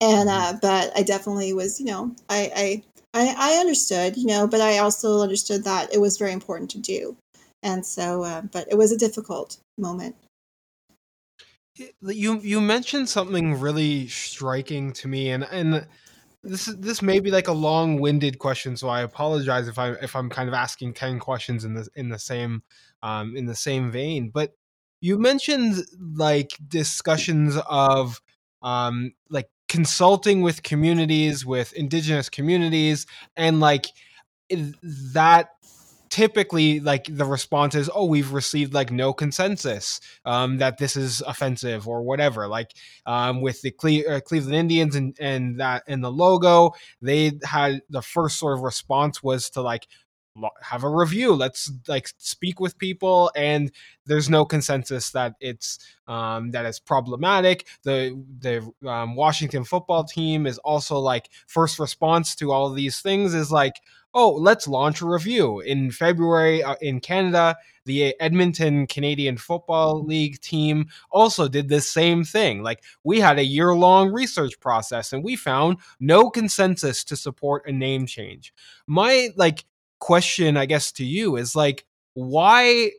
And mm-hmm. uh, but I definitely was, you know, I, I I I understood, you know, but I also understood that it was very important to do, and so, uh, but it was a difficult moment. You you mentioned something really striking to me, and and this is this may be like a long-winded question, so I apologize if I if I'm kind of asking ten questions in the in the same um, in the same vein. But you mentioned like discussions of um, like consulting with communities, with indigenous communities, and like that typically like the response is oh we've received like no consensus um, that this is offensive or whatever like um, with the Cle- uh, cleveland indians and and that and the logo they had the first sort of response was to like have a review. Let's like speak with people and there's no consensus that it's um, that it's problematic. The the um, washington football team is also like first response to all these things is like oh let's launch a review. In february uh, in canada the edmonton canadian football league team also did the same thing. Like we had a year long research process and we found no consensus to support a name change. My like question i guess to you is like why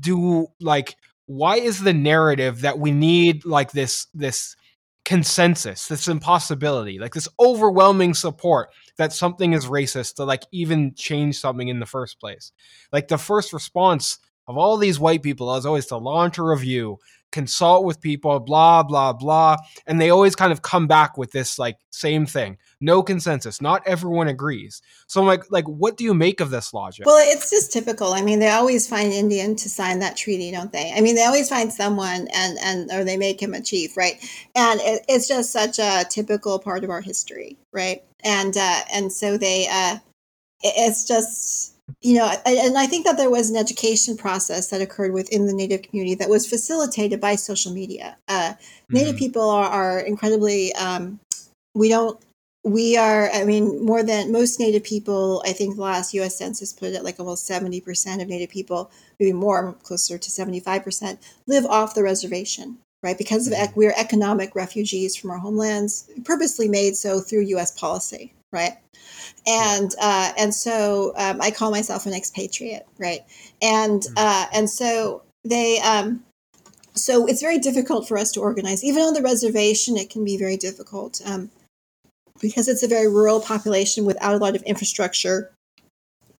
do like why is the narrative that we need like this this consensus this impossibility like this overwhelming support that something is racist to like even change something in the first place like the first response of all these white people is always to launch a review consult with people, blah, blah, blah. And they always kind of come back with this like same thing. No consensus. Not everyone agrees. So I'm like, like, what do you make of this logic? Well, it's just typical. I mean, they always find Indian to sign that treaty, don't they? I mean, they always find someone and and or they make him a chief, right? And it, it's just such a typical part of our history, right? And uh, and so they uh, it's just you know, and I think that there was an education process that occurred within the Native community that was facilitated by social media. Uh, Native mm-hmm. people are, are incredibly, um, we don't we are, I mean, more than most Native people, I think the last US Census put it at like almost 70% of Native people, maybe more, closer to 75%, live off the reservation, right? Because of mm-hmm. we're economic refugees from our homelands, purposely made so through US policy, right? And uh, and so um, I call myself an expatriate, right? And mm-hmm. uh, and so they um, so it's very difficult for us to organize. Even on the reservation, it can be very difficult. Um, because it's a very rural population without a lot of infrastructure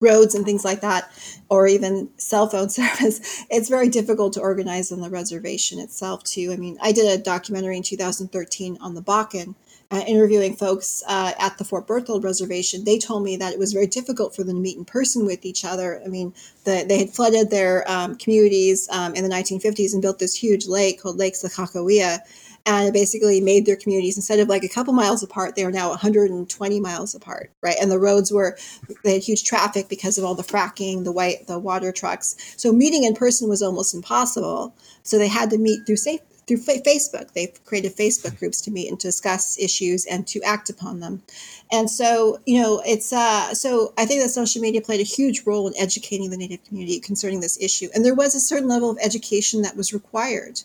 roads and things like that or even cell phone service it's very difficult to organize on the reservation itself too. I mean i did a documentary in 2013 on the bakken uh, interviewing folks uh, at the fort berthold reservation. They told me that it was very difficult for them to meet in person with each other. I mean the, they had flooded their um, communities um, in the 1950s and built this huge lake called lake sakakawea and basically made their communities instead of like a couple miles apart they were now 120 miles apart right and the roads were they had huge traffic because of all the fracking the white the water trucks so meeting in person was almost impossible so they had to meet through safe through Facebook. They've created Facebook groups to meet and discuss issues and to act upon them. And so, you know, it's uh, so I think that social media played a huge role in educating the Native community concerning this issue. And there was a certain level of education that was required.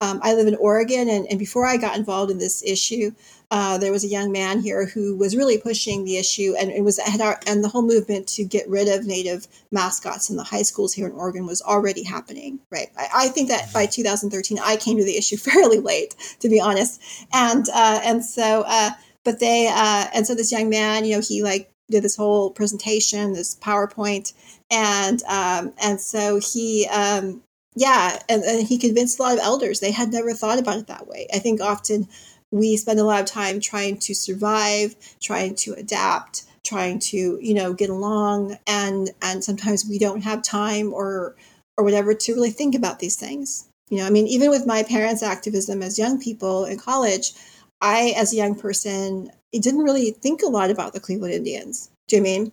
Um, I live in Oregon, and, and before I got involved in this issue, uh, there was a young man here who was really pushing the issue, and it was had our, and the whole movement to get rid of native mascots in the high schools here in Oregon was already happening. Right, I, I think that by 2013, I came to the issue fairly late, to be honest, and uh, and so uh, but they uh, and so this young man, you know, he like did this whole presentation, this PowerPoint, and um, and so he um, yeah, and, and he convinced a lot of elders. They had never thought about it that way. I think often we spend a lot of time trying to survive, trying to adapt, trying to you know get along, and and sometimes we don't have time or or whatever to really think about these things. You know, I mean, even with my parents' activism as young people in college, I, as a young person, didn't really think a lot about the Cleveland Indians. Do you mean?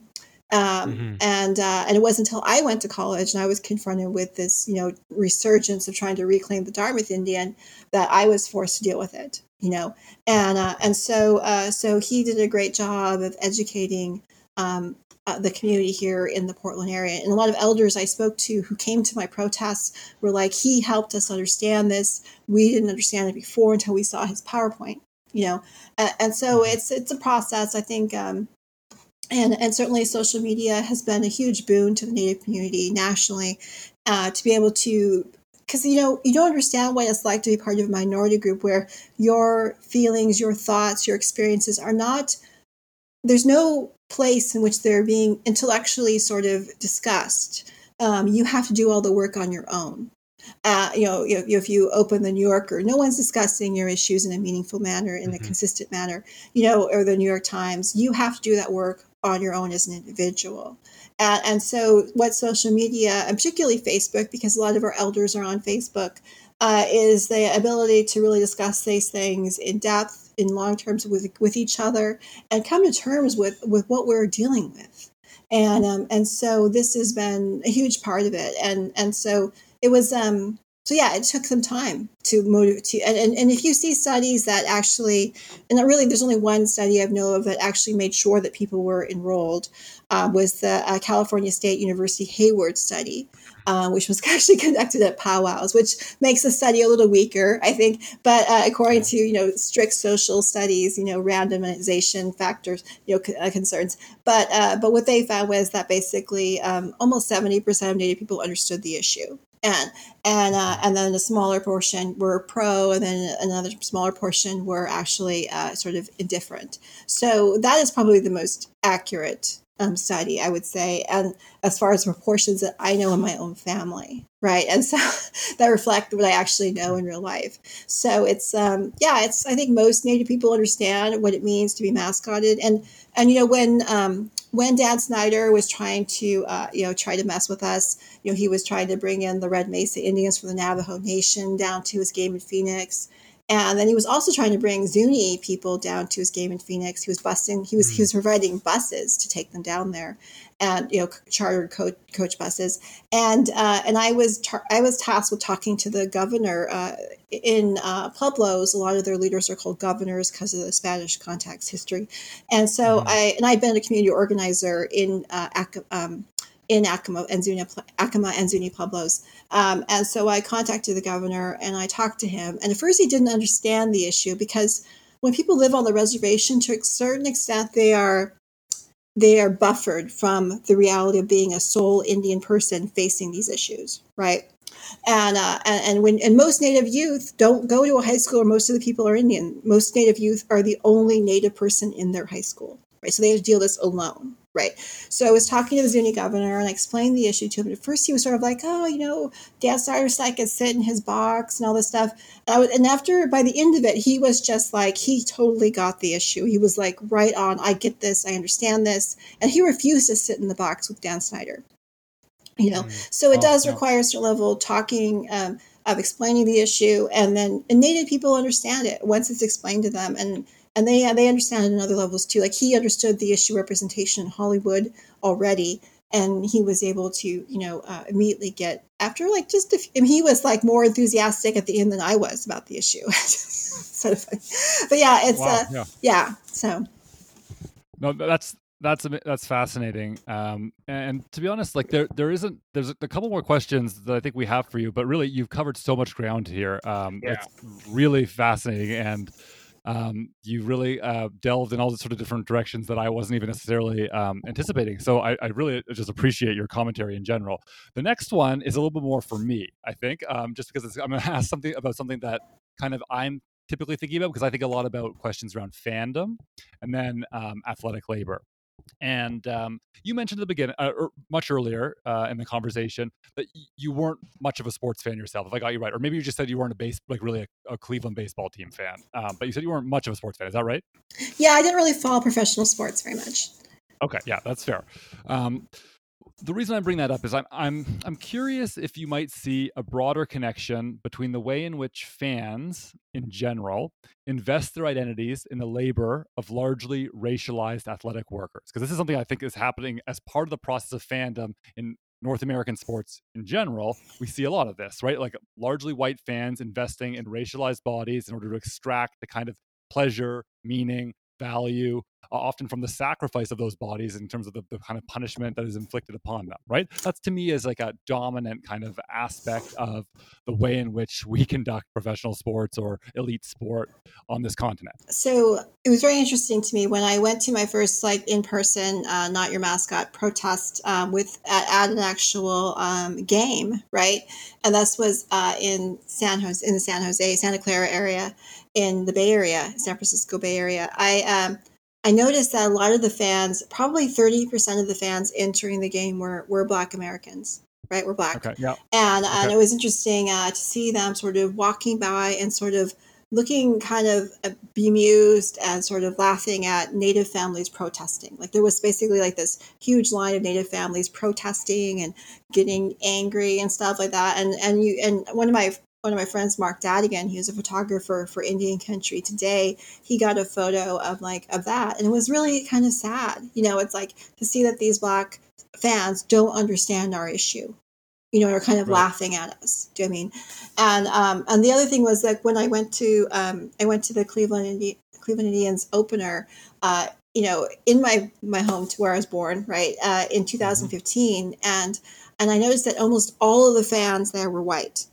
Um, mm-hmm. And uh, and it wasn't until I went to college and I was confronted with this, you know, resurgence of trying to reclaim the Dartmouth Indian that I was forced to deal with it. You know, and uh, and so uh, so he did a great job of educating um, uh, the community here in the Portland area. And a lot of elders I spoke to who came to my protests were like, he helped us understand this. We didn't understand it before until we saw his PowerPoint. You know, and, and so mm-hmm. it's it's a process. I think um, and and certainly social media has been a huge boon to the native community nationally uh, to be able to because you know you don't understand what it's like to be part of a minority group where your feelings your thoughts your experiences are not there's no place in which they're being intellectually sort of discussed um, you have to do all the work on your own uh, you know, if, if, you open the New Yorker, no one's discussing your issues in a meaningful manner, in mm-hmm. a consistent manner, you know, or the New York Times. You have to do that work on your own as an individual. And, and so, what social media, and particularly Facebook, because a lot of our elders are on Facebook, uh, is the ability to really discuss these things in depth, in long terms with with each other, and come to terms with with what we're dealing with. And um, and so this has been a huge part of it. And and so it was um, so yeah, it took some time to motivate to, and, and, and if you see studies that actually, and really there's only one study I've know of that actually made sure that people were enrolled, uh, was the uh, California State University Hayward study, uh, which was actually conducted at powwows, which makes the study a little weaker, I think. But uh, according to you know strict social studies, you know randomization factors, you know c- uh, concerns. But uh, but what they found was that basically um, almost seventy percent of Native people understood the issue and and uh, and then a smaller portion were pro, and then another smaller portion were actually uh, sort of indifferent. So that is probably the most accurate um, study, I would say, and as far as proportions that I know in my own family, right? And so that reflect what I actually know in real life. So it's um, yeah, it's I think most Native people understand what it means to be mascoted, and and you know when um, when Dan Snyder was trying to, uh, you know, try to mess with us, you know, he was trying to bring in the Red Mesa Indians from the Navajo Nation down to his game in Phoenix. And then he was also trying to bring Zuni people down to his game in Phoenix. He was busing, he was mm-hmm. he was providing buses to take them down there, and you know chartered coach, coach buses. And uh, and I was tar- I was tasked with talking to the governor uh, in uh, Pueblos. A lot of their leaders are called governors because of the Spanish context history. And so mm-hmm. I and I've been a community organizer in uh, um, in Acoma and Zuni, Acoma and Zuni Pueblos. Um, and so I contacted the governor and I talked to him. And at first he didn't understand the issue because when people live on the reservation, to a certain extent, they are they are buffered from the reality of being a sole Indian person facing these issues, right? And, uh, and and when and most Native youth don't go to a high school, or most of the people are Indian. Most Native youth are the only Native person in their high school, right? So they had to deal this alone, Right. So I was talking to the Zuni governor and I explained the issue to him. At first, he was sort of like, "Oh, you know, Dan Snyder could sit in his box and all this stuff." And, I was, and after, by the end of it, he was just like, he totally got the issue. He was like, "Right on. I get this. I understand this." And he refused to sit in the box with Dan Snyder. You know, mm. so it oh, does require a certain level of talking. Um, of explaining the issue and then and native people understand it once it's explained to them and and they they understand it in other levels too. Like he understood the issue representation in Hollywood already, and he was able to you know uh, immediately get after like just a if he was like more enthusiastic at the end than I was about the issue. sort of. But yeah, it's wow, uh, yeah. yeah. So no, that's that's that's fascinating. Um, and to be honest, like there there isn't there's a, couple more questions that I think we have for you, but really you've covered so much ground here. Um, yeah. It's really fascinating and um, you really uh, delved in all the sort of different directions that I wasn't even necessarily um, anticipating. So I, I, really just appreciate your commentary in general. The next one is a little bit more for me, I think, um, just because I'm going to ask something about something that kind of I'm typically thinking about because I think a lot about questions around fandom and then um, athletic labor. And um, you mentioned at the beginning, uh, or er, much earlier uh, in the conversation, that you weren't much of a sports fan yourself, if I got you right. Or maybe you just said you weren't a base, like really a, a Cleveland baseball team fan. Um, but you said you weren't much of a sports fan. Is that right? Yeah, I didn't really follow professional sports very much. Okay, yeah, that's fair. Um, the reason I bring that up is I'm I'm I'm curious if you might see a broader connection between the way in which fans in general invest their identities in the labor of largely racialized athletic workers because this is something I think is happening as part of the process of fandom in North American sports in general, we see a lot of this, right? Like largely white fans investing in racialized bodies in order to extract the kind of pleasure, meaning, value, often from the sacrifice of those bodies in terms of the, the, kind of punishment that is inflicted upon them right? That's to me is like a dominant kind of aspect of the way in which we conduct professional sports or elite sport on this continent. So it was very interesting to me when i went to my first like in-person uh, not your mascot protest um, with at, at, an actual um, game right? And this was uh, in san jose in the san jose santa clara area in the bay area san francisco bay area i um, I noticed that a lot of the fans, probably 30% of the fans entering the game were, were Black Americans, right? We're Black. Okay, yeah. And, okay. and it was interesting uh, to see them sort of walking by and sort of looking kind of uh, bemused and sort of laughing at Native families protesting. Like there was basically like this huge line of Native families protesting and getting angry and stuff like that. And and you and one of my one of my friends, Mark Dadigan, he was a photographer for Indian Country Today. He got a photo of like of that, and it was really kind of sad. You know, it's like to see that these black fans don't understand our issue. You know, are kind of right. laughing at us. Do you know I mean? And um, and the other thing was like when I went to um, I went to the Cleveland Indi- Cleveland Indians opener. Uh, you know, in my my home to where I was born, right, uh, in 2015, mm-hmm. and and I noticed that almost all of the fans there were white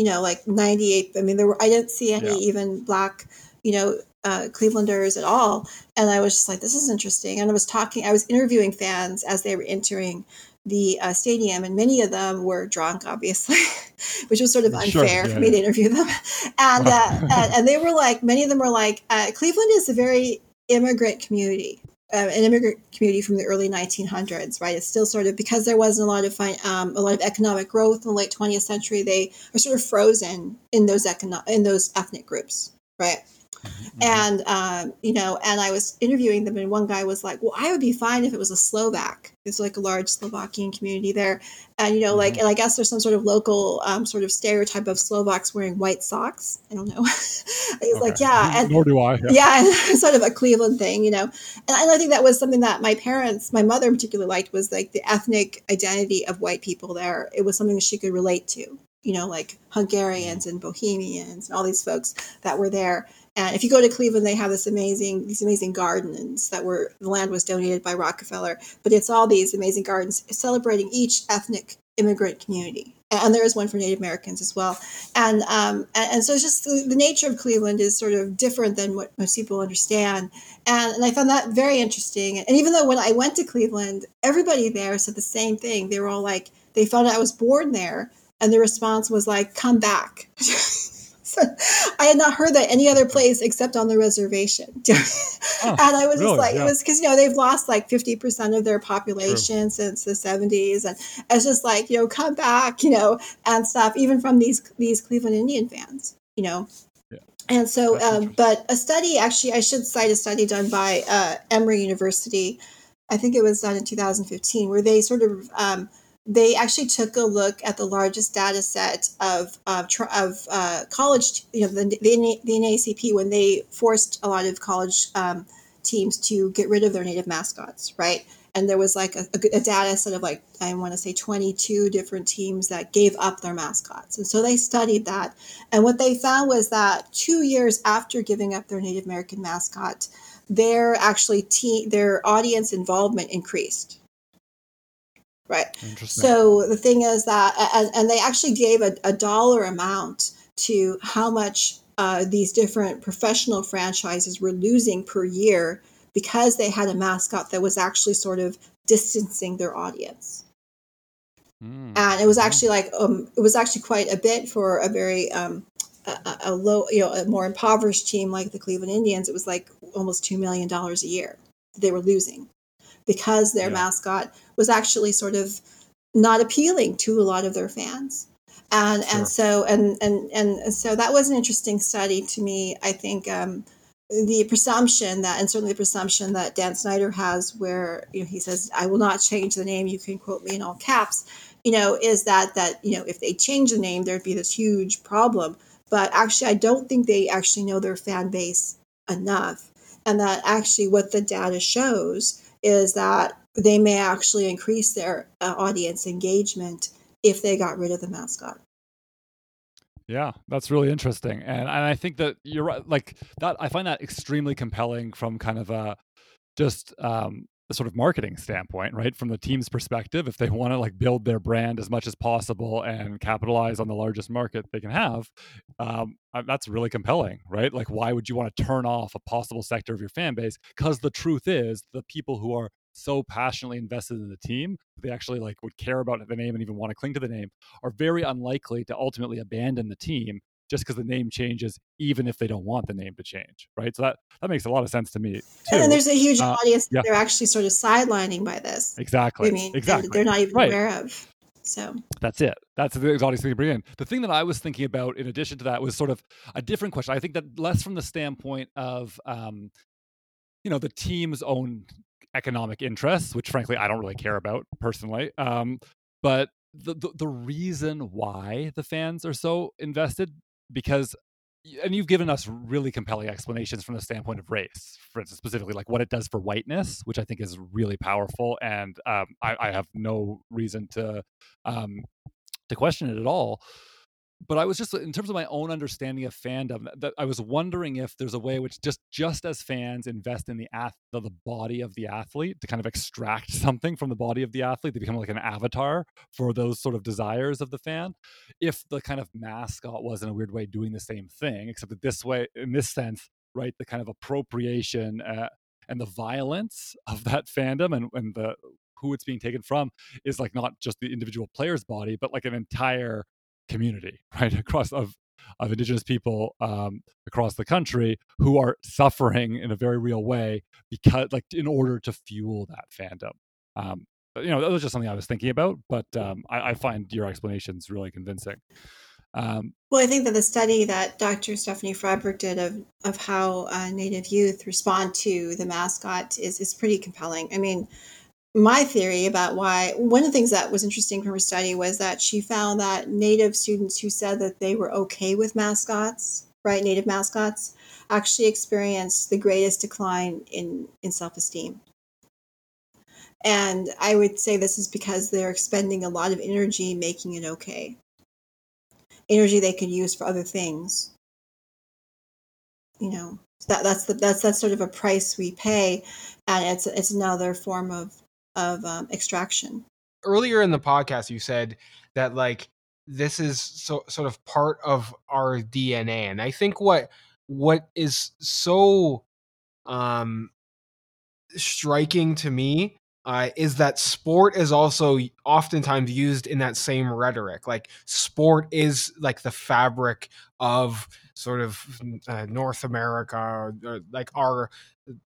you know, like 98. I mean, there were, I didn't see any yeah. even black, you know, uh, Clevelanders at all. And I was just like, this is interesting. And I was talking, I was interviewing fans as they were entering the uh, stadium, and many of them were drunk, obviously, which was sort of unfair sure, yeah, for me yeah. to interview them. And, uh, and, and they were like, many of them were like, uh, Cleveland is a very immigrant community uh, an immigrant community from the early 1900s, right? It's still sort of because there wasn't a lot of um, a lot of economic growth in the late 20th century. They are sort of frozen in those econo- in those ethnic groups, right? Mm-hmm. Mm-hmm. And, um, you know, and I was interviewing them, and one guy was like, well, I would be fine if it was a Slovak. It's like a large Slovakian community there. And, you know, mm-hmm. like, and I guess there's some sort of local um, sort of stereotype of Slovaks wearing white socks. I don't know. He's okay. like, yeah. And, Nor do I. Yeah. yeah sort of a Cleveland thing, you know. And, and I think that was something that my parents, my mother in particular, liked was like the ethnic identity of white people there. It was something she could relate to you know, like Hungarians and Bohemians and all these folks that were there. And if you go to Cleveland, they have this amazing, these amazing gardens that were the land was donated by Rockefeller, but it's all these amazing gardens celebrating each ethnic immigrant community. And there is one for Native Americans as well. And um, and, and so it's just the, the, nature of Cleveland is sort of different than what most people understand. And, and I found that very interesting. And even though when I went to Cleveland, everybody there said the same thing. They were all like, they found out I was born there, and the response was like, "Come back." I had not heard that any other place except on the reservation, oh, and I was really? just like, yeah. it was because you know they've lost like fifty percent of their population True. since the seventies, and it's just like you know, come back, you know, and stuff. Even from these these Cleveland Indian fans, you know. And so, um, but a study actually, I should cite a study done by uh, Emory University. I think it was done in 2015, where they sort of um, they actually took a look at the largest data set of of, of uh, college, you know, the, the, the NCAA when they forced a lot of college um, teams to get rid of their native mascots, right? And there was like a, a data set of like I want to say 22 different teams that gave up their mascots, and so they studied that. And what they found was that two years after giving up their Native American mascot, their actually te- their audience involvement increased right? So the thing is that, and, and they actually gave a, a, dollar amount to how much uh, these different professional franchises were losing per year because they had a mascot that was actually sort of distancing their audience. Mm. And it was actually like um, it was actually quite a bit for a very um, a, a low, you know, a more impoverished team like the Cleveland Indians. It was like almost two million dollars a year they were losing because their yeah. mascot was actually sort of not appealing to a lot of their fans and sure. and so and, and and so that was an interesting study to me i think um, the presumption that and certainly the presumption that dan snyder has where you know he says i will not change the name you can quote me in all caps you know is that that you know if they change the name there'd be this huge problem but actually i don't think they actually know their fan base enough and that actually what the data shows is that they may actually increase their uh, audience engagement if they got rid of the mascot. Yeah, that's really interesting, and and I think that you're right. Like that, I find that extremely compelling from kind of a just um, a sort of marketing standpoint, right? From the team's perspective, if they want to like build their brand as much as possible and capitalize on the largest market they can have, um, that's really compelling, right? Like, why would you want to turn off a possible sector of your fan base? Because the truth is, the people who are so passionately invested in the team they actually like would care about the name and even want to cling to the name are very unlikely to ultimately abandon the team just because the name changes even if they don't want the name to change right so that that makes a lot of sense to me too. and then there's a huge uh, audience yeah. they're actually sort of sidelining by this exactly I mean, exactly they're not even right. aware of so that's it. That's the audience thing to bring in. The thing that I was thinking about, in addition to that, was sort of a different question. I think that less from the standpoint of, um, you know, the team's own economic interests, which frankly I don't really care about personally. Um, but the, the, the reason why the fans are so invested because and you've given us really compelling explanations from the standpoint of race, for instance, specifically like what it does for whiteness, which I think is really powerful, and um, I, I, have no reason to um, to question it at all but I was just in terms of my own understanding of fandom that I was wondering if there's a way which just just as fans invest in the ath- the, the body of the athlete to kind of extract something from the body of the athlete they become like an avatar for those sort of desires of the fan. If the kind of mascot was in a weird way doing the same thing except that this way in this sense right the kind of appropriation uh, and the violence of that fandom and, and the who it's being taken from is like not just the individual player's body but like an entire community, right, across of of indigenous people um, across the country who are suffering in a very real way because, like, in order to fuel that fandom. Um, but you know, that was just something I was thinking about. But um, I, I, find your explanations really convincing. Um, well, I think that the study that Dr. Stephanie Fryberg did of of how uh, Native youth respond to the mascot is is pretty compelling. I mean, my theory about why one of the things that was interesting from her study was that she found that Native students who said that they were okay with mascots, right, Native mascots, actually experienced the greatest decline in in self esteem. And I would say this is because they're expending a lot of energy making it okay energy they could use for other things. You know, that that's the that's that's sort of a price we pay, and it's it's another form of of um, extraction. Earlier in the podcast, you said that like this is so sort of part of our DNA, and I think what what is so um striking to me uh, is that sport is also oftentimes used in that same rhetoric. Like sport is like the fabric of sort of uh, North America, or, or like our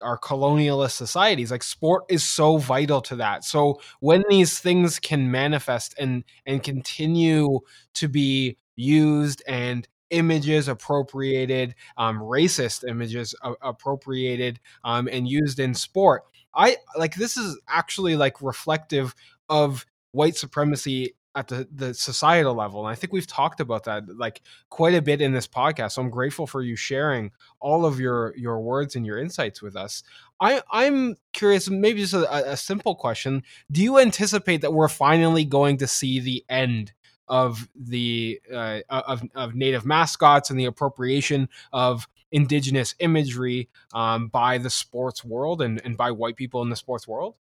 our colonialist societies. Like sport is so vital to that. So when these things can manifest and and continue to be used and images appropriated, um, racist images appropriated um, and used in sport I like this is actually like reflective of white supremacy at the, the societal level. And I think we've talked about that like quite a bit in this podcast. So I'm grateful for you sharing all of your your words and your insights with us. I, I'm curious, maybe just a, a simple question. Do you anticipate that we're finally going to see the end of the uh, of, of native mascots and the appropriation of indigenous imagery um, by the sports world and, and by white people in the sports world?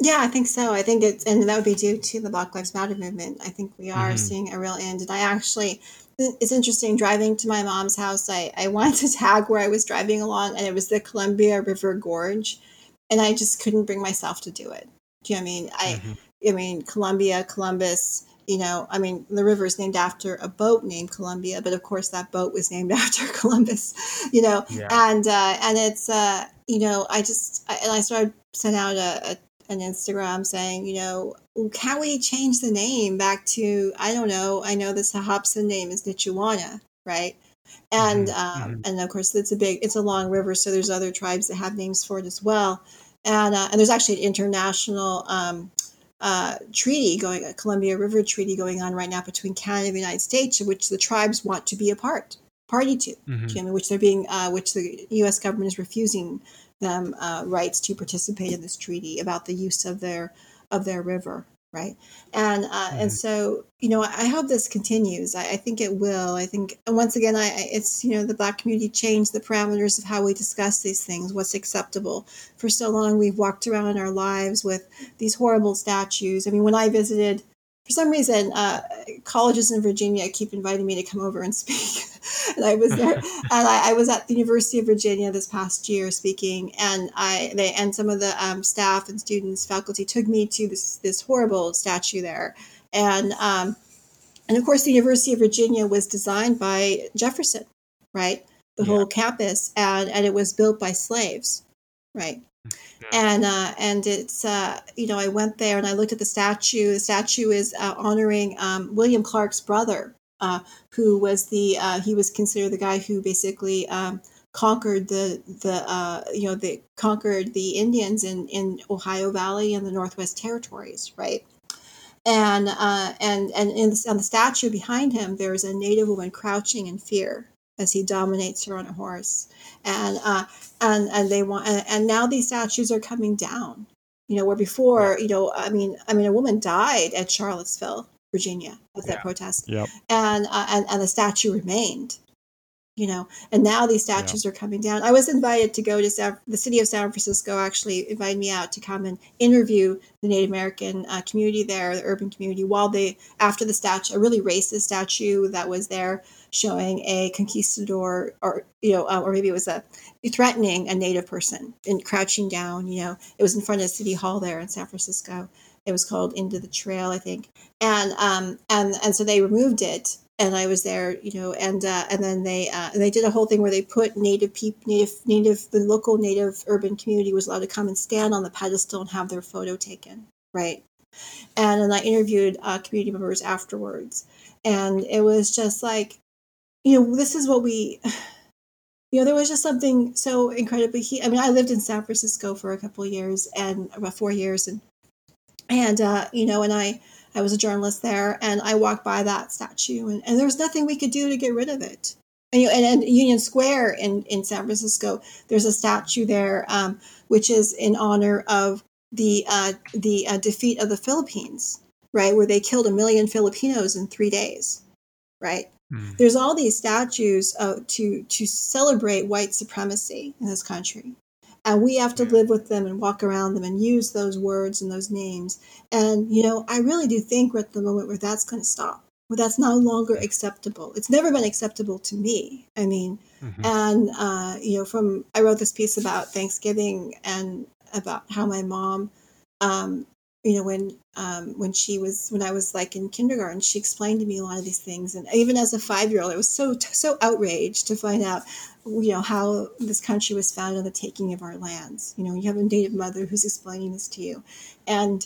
Yeah, I think so. I think it's, and that would be due to the Black Lives Matter movement. I think we are mm-hmm. seeing a real end. And I actually, it's interesting driving to my mom's house. I, I wanted to tag where I was driving along, and it was the Columbia River Gorge. And I just couldn't bring myself to do it. Do you know what I mean? I, mm-hmm. I mean, Columbia, Columbus, you know, I mean, the river is named after a boat named Columbia, but of course that boat was named after Columbus, you know, yeah. and uh, and it's uh, you know, I just I, and I started sent out a, a, an Instagram saying, you know, can we change the name back to I don't know, I know this Hobson name is Nichuana, right? And mm-hmm. um, mm-hmm. and of course it's a big it's a long river, so there's other tribes that have names for it as well. And, uh, and there's actually an international um, uh, treaty going, a Columbia River Treaty going on right now between Canada and the United States, which the tribes want to be a part party to, mm-hmm. which they're being, uh, which the U.S. government is refusing them uh, rights to participate in this treaty about the use of their of their river right? And uh, mm-hmm. and so you know i hope this continues. I, I, think it will. I think once again i it's you know the black community changed the parameters of how we discuss these things what's acceptable. For so long we've walked around in our lives with these horrible statues. I mean when i visited for some reason, uh, colleges in Virginia keep inviting me to come over and speak. and I was there, and I, I, was at the University of Virginia this past year speaking, and I they and some of the um, staff and students, faculty took me to this this horrible statue there, and um, and of course the University of Virginia was designed by Jefferson, right? The yeah. whole campus, and and it was built by slaves, right? And uh, and it's uh, you know I went there and I looked at the statue. The statue is uh, honoring um, William Clark's brother, uh, who was the uh, he was considered the guy who basically um, conquered the the uh, you know the conquered the Indians in in Ohio Valley and the Northwest Territories, right? And and and in on the statue behind him, there's a native woman crouching in fear as he dominates her on a horse. And uh, and and they want and, and now these statues are coming down. You know where before you know i mean i mean a woman died at charlottesville virginia with yeah. that protest. Yep. and, uh, and and the statue remained you know and now these statues yeah. are coming down. I was invited to go to San, the city of san francisco actually invited me out to come and interview the native american uh, community there the urban community while they after the statue a really racist statue that was there showing a conquistador or you know uh, or maybe it was a threatening a native person and crouching down you know. It was in front of city hall there in san francisco. It was called into the trail i think. And um and and so they removed it and I was there, you know, and uh, and then they uh, they did a whole thing where they put native people, native native the local native urban community was allowed to come and stand on the pedestal and have their photo taken, right? and then I interviewed uh, community members afterwards, and it was just like, you know, this is what we. You know, there was just something so incredibly. He, I mean, I lived in San Francisco for a couple years and about four years, and and uh, you know, and I I was a journalist there, and I walked by that statue, and, and there was nothing we could do to get rid of it. And, and, and Union Square in in San Francisco, there's a statue there, um, which is in honor of the uh, the uh, defeat of the Philippines, right, where they killed a million Filipinos in three days, right. Mm. There's all these statues uh, to to celebrate white supremacy in this country, and we have to live with them and walk around them and use those words and those names. And you know, I really do think we're at the moment where that's going to stop. Where that's no longer acceptable. It's never been acceptable to me. I mean, mm-hmm. and uh, you know, from I wrote this piece about Thanksgiving and about how my mom, um, you know, when um, when she was when I was like in kindergarten, she explained to me a lot of these things, and even as a five year old, I was so so outraged to find out, you know, how this country was founded on the taking of our lands. You know, you have a native mother who's explaining this to you, and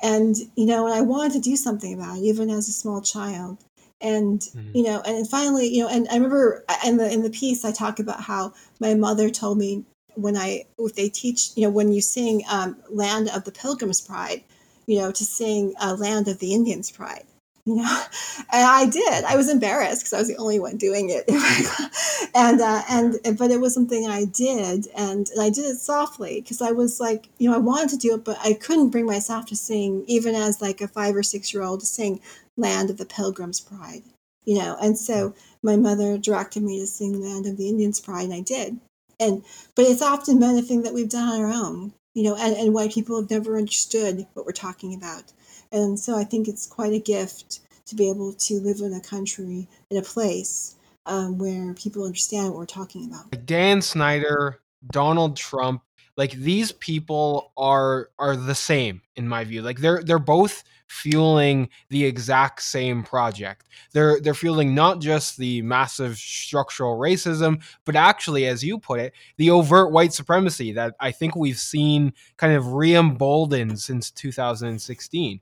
and you know, and I wanted to do something about it, even as a small child and mm-hmm. you know and finally you know and i remember in the in the piece i talk about how my mother told me when I if they teach you know when you sing um, "Land of the Pilgrim's Pride," you know to sing uh, "Land of the Indian's Pride." You know, and I did. I was embarrassed because I was the only one doing it, and uh, and but it was something I did, and, and I did it softly because I was like, you know, I wanted to do it, but I couldn't bring myself to sing, even as like a five or six year old, to sing "Land of the Pilgrim's Pride." You know, and so my mother directed me to sing "Land of the Indian's Pride," and I did and but it's often been a thing that we've done on our own you know and, and why people have never understood what we're talking about. And so i think it's quite a gift to be able to live in a country in a place um, where people understand what we're talking about. Dan snyder donald trump like these people are are the same in my view. Like they're they're both fueling the exact same project. They're they're fueling not just the massive structural racism but actually as you put it the overt white supremacy that i think we've seen kind of re-emboldened since 2016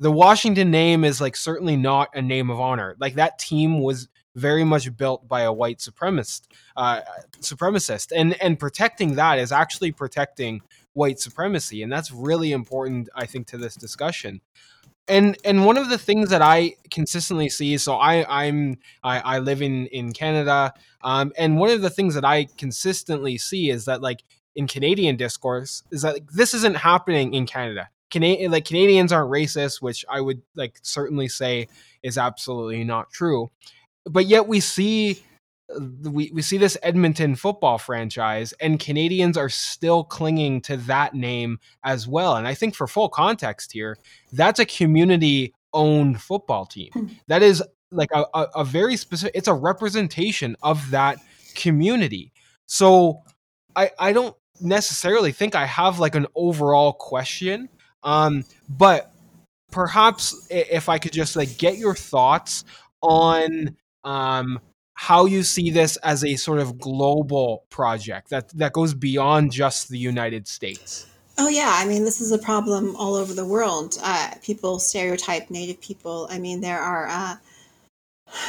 the washington name is like certainly not a name of honor. Like that team was very much built by a white supremacist, uh, supremacist, and and protecting that is actually protecting white supremacy, and that's really important, I think, to this discussion. And and one of the things that I consistently see, so I I'm I, I live in in Canada, um, and one of the things that I consistently see is that like in Canadian discourse is that like, this isn't happening in Canada. Canadian like Canadians aren't racist, which I would like certainly say is absolutely not true but yet we see we, we see this Edmonton football franchise, and Canadians are still clinging to that name as well. And I think for full context here, that's a community owned football team. Hmm. That is like a, a, a, very specific, it's a representation of that community. So I, I don't necessarily think I have like an overall question. Um, but perhaps if I could just like get your thoughts on um, how you see this as a sort of global project that that goes beyond just the United States. Oh yeah, I mean this is a problem all over the world. Uh, people stereotype Native people. I mean there are uh,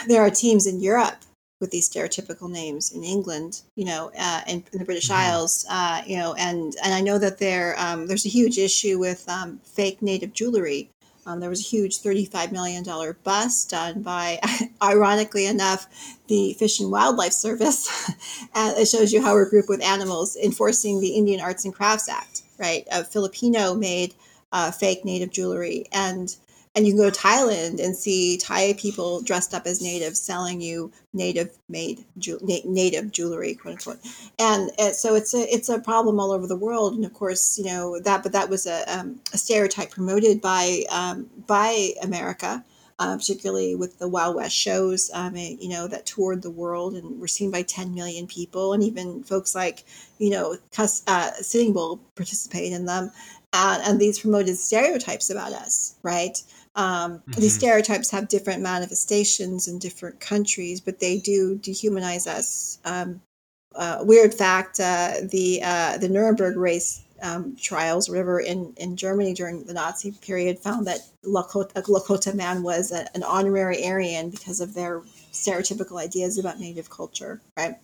there are teams in Europe with these stereotypical names in England, you know, uh, in, in, the British mm-hmm. Isles, uh, you know, and and I know that there um, there's a huge issue with um, fake Native jewelry um, there was a huge $35 million bust done by, ironically enough, the Fish and Wildlife Service. and it shows you how we're grouped with animals enforcing the Indian Arts and Crafts Act, right? A Filipino made uh, fake native jewelry. And and you can go to Thailand and see Thai people dressed up as natives selling you native made ju- na- native jewelry, quote unquote. And so it's a it's a problem all over the world. And of course, you know that, but that was a, um, a stereotype promoted by um, by America. Uh, particularly with the Wild West shows, um, you know, that toured the world and were seen by 10 million people, and even folks like, you know, uh, Sitting Bull participate in them. Uh, and these promoted stereotypes about us, right? Um, mm-hmm. These stereotypes have different manifestations in different countries, but they do dehumanize us. Um, uh, weird fact: uh, the uh, the Nuremberg race um, trials, whatever, in, in Germany during the Nazi period, found that Lakota, Lakota man was a, an honorary Aryan because of their stereotypical ideas about Native culture, right?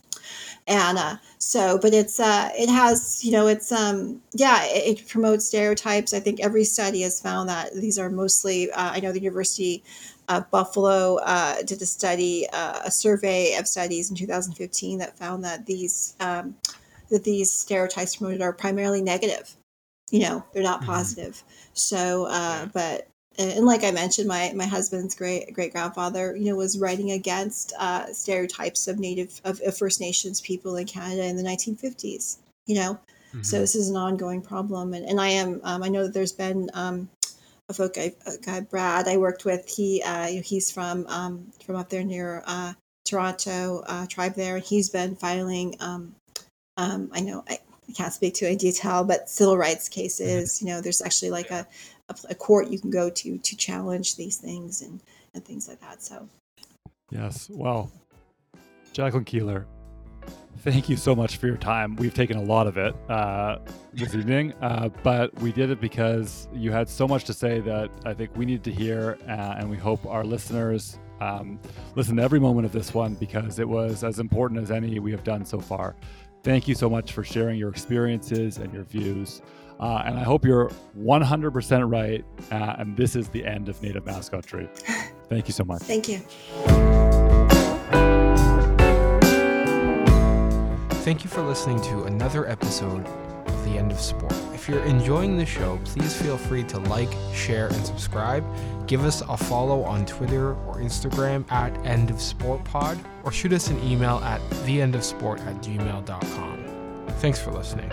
And uh, so, but it's uh, it has you know it's um yeah it, it, promotes stereotypes. I think every study has found that these are mostly. Uh, I know the University of Buffalo uh, did a study, uh, a survey of studies in 2015 that found that these um, that these stereotypes promoted are primarily negative. You know, they're not mm-hmm. positive. So, uh, but and like I mentioned, my my husband's great great grandfather, you know, was writing against uh, stereotypes of Native of, of, First Nations people in Canada in the 1950s. You know, mm-hmm. so this is an ongoing problem, and, and I am um, I know that there's been um, a folk guy, a guy Brad I worked with. He uh, he's from um, from up there near uh, Toronto uh, tribe there, and he's been filing. Um, um, I know I, I can't speak to a detail, but civil rights cases. You know, there's actually like a a, a court you can go to to challenge these things and and things like that. So, yes, well, Jacqueline Keeler, thank you so much for your time. We've taken a lot of it uh, this evening, uh, but we did it because you had so much to say that I think we need to hear, uh, and we hope our listeners um, listen to every moment of this one because it was as important as any we have done so far. Thank you so much for sharing your experiences and your views. Uh, and I hope you're 100% right. Uh, and this is the end of Native Mascotry. Thank you so much. Thank you. Thank you for listening to another episode of The End of Sport. If you're enjoying the show, please feel free to like, share, and subscribe. Give us a follow on Twitter or Instagram at End of Sport Pod, or shoot us an email at theendofsport at gmail.com. Thanks for listening.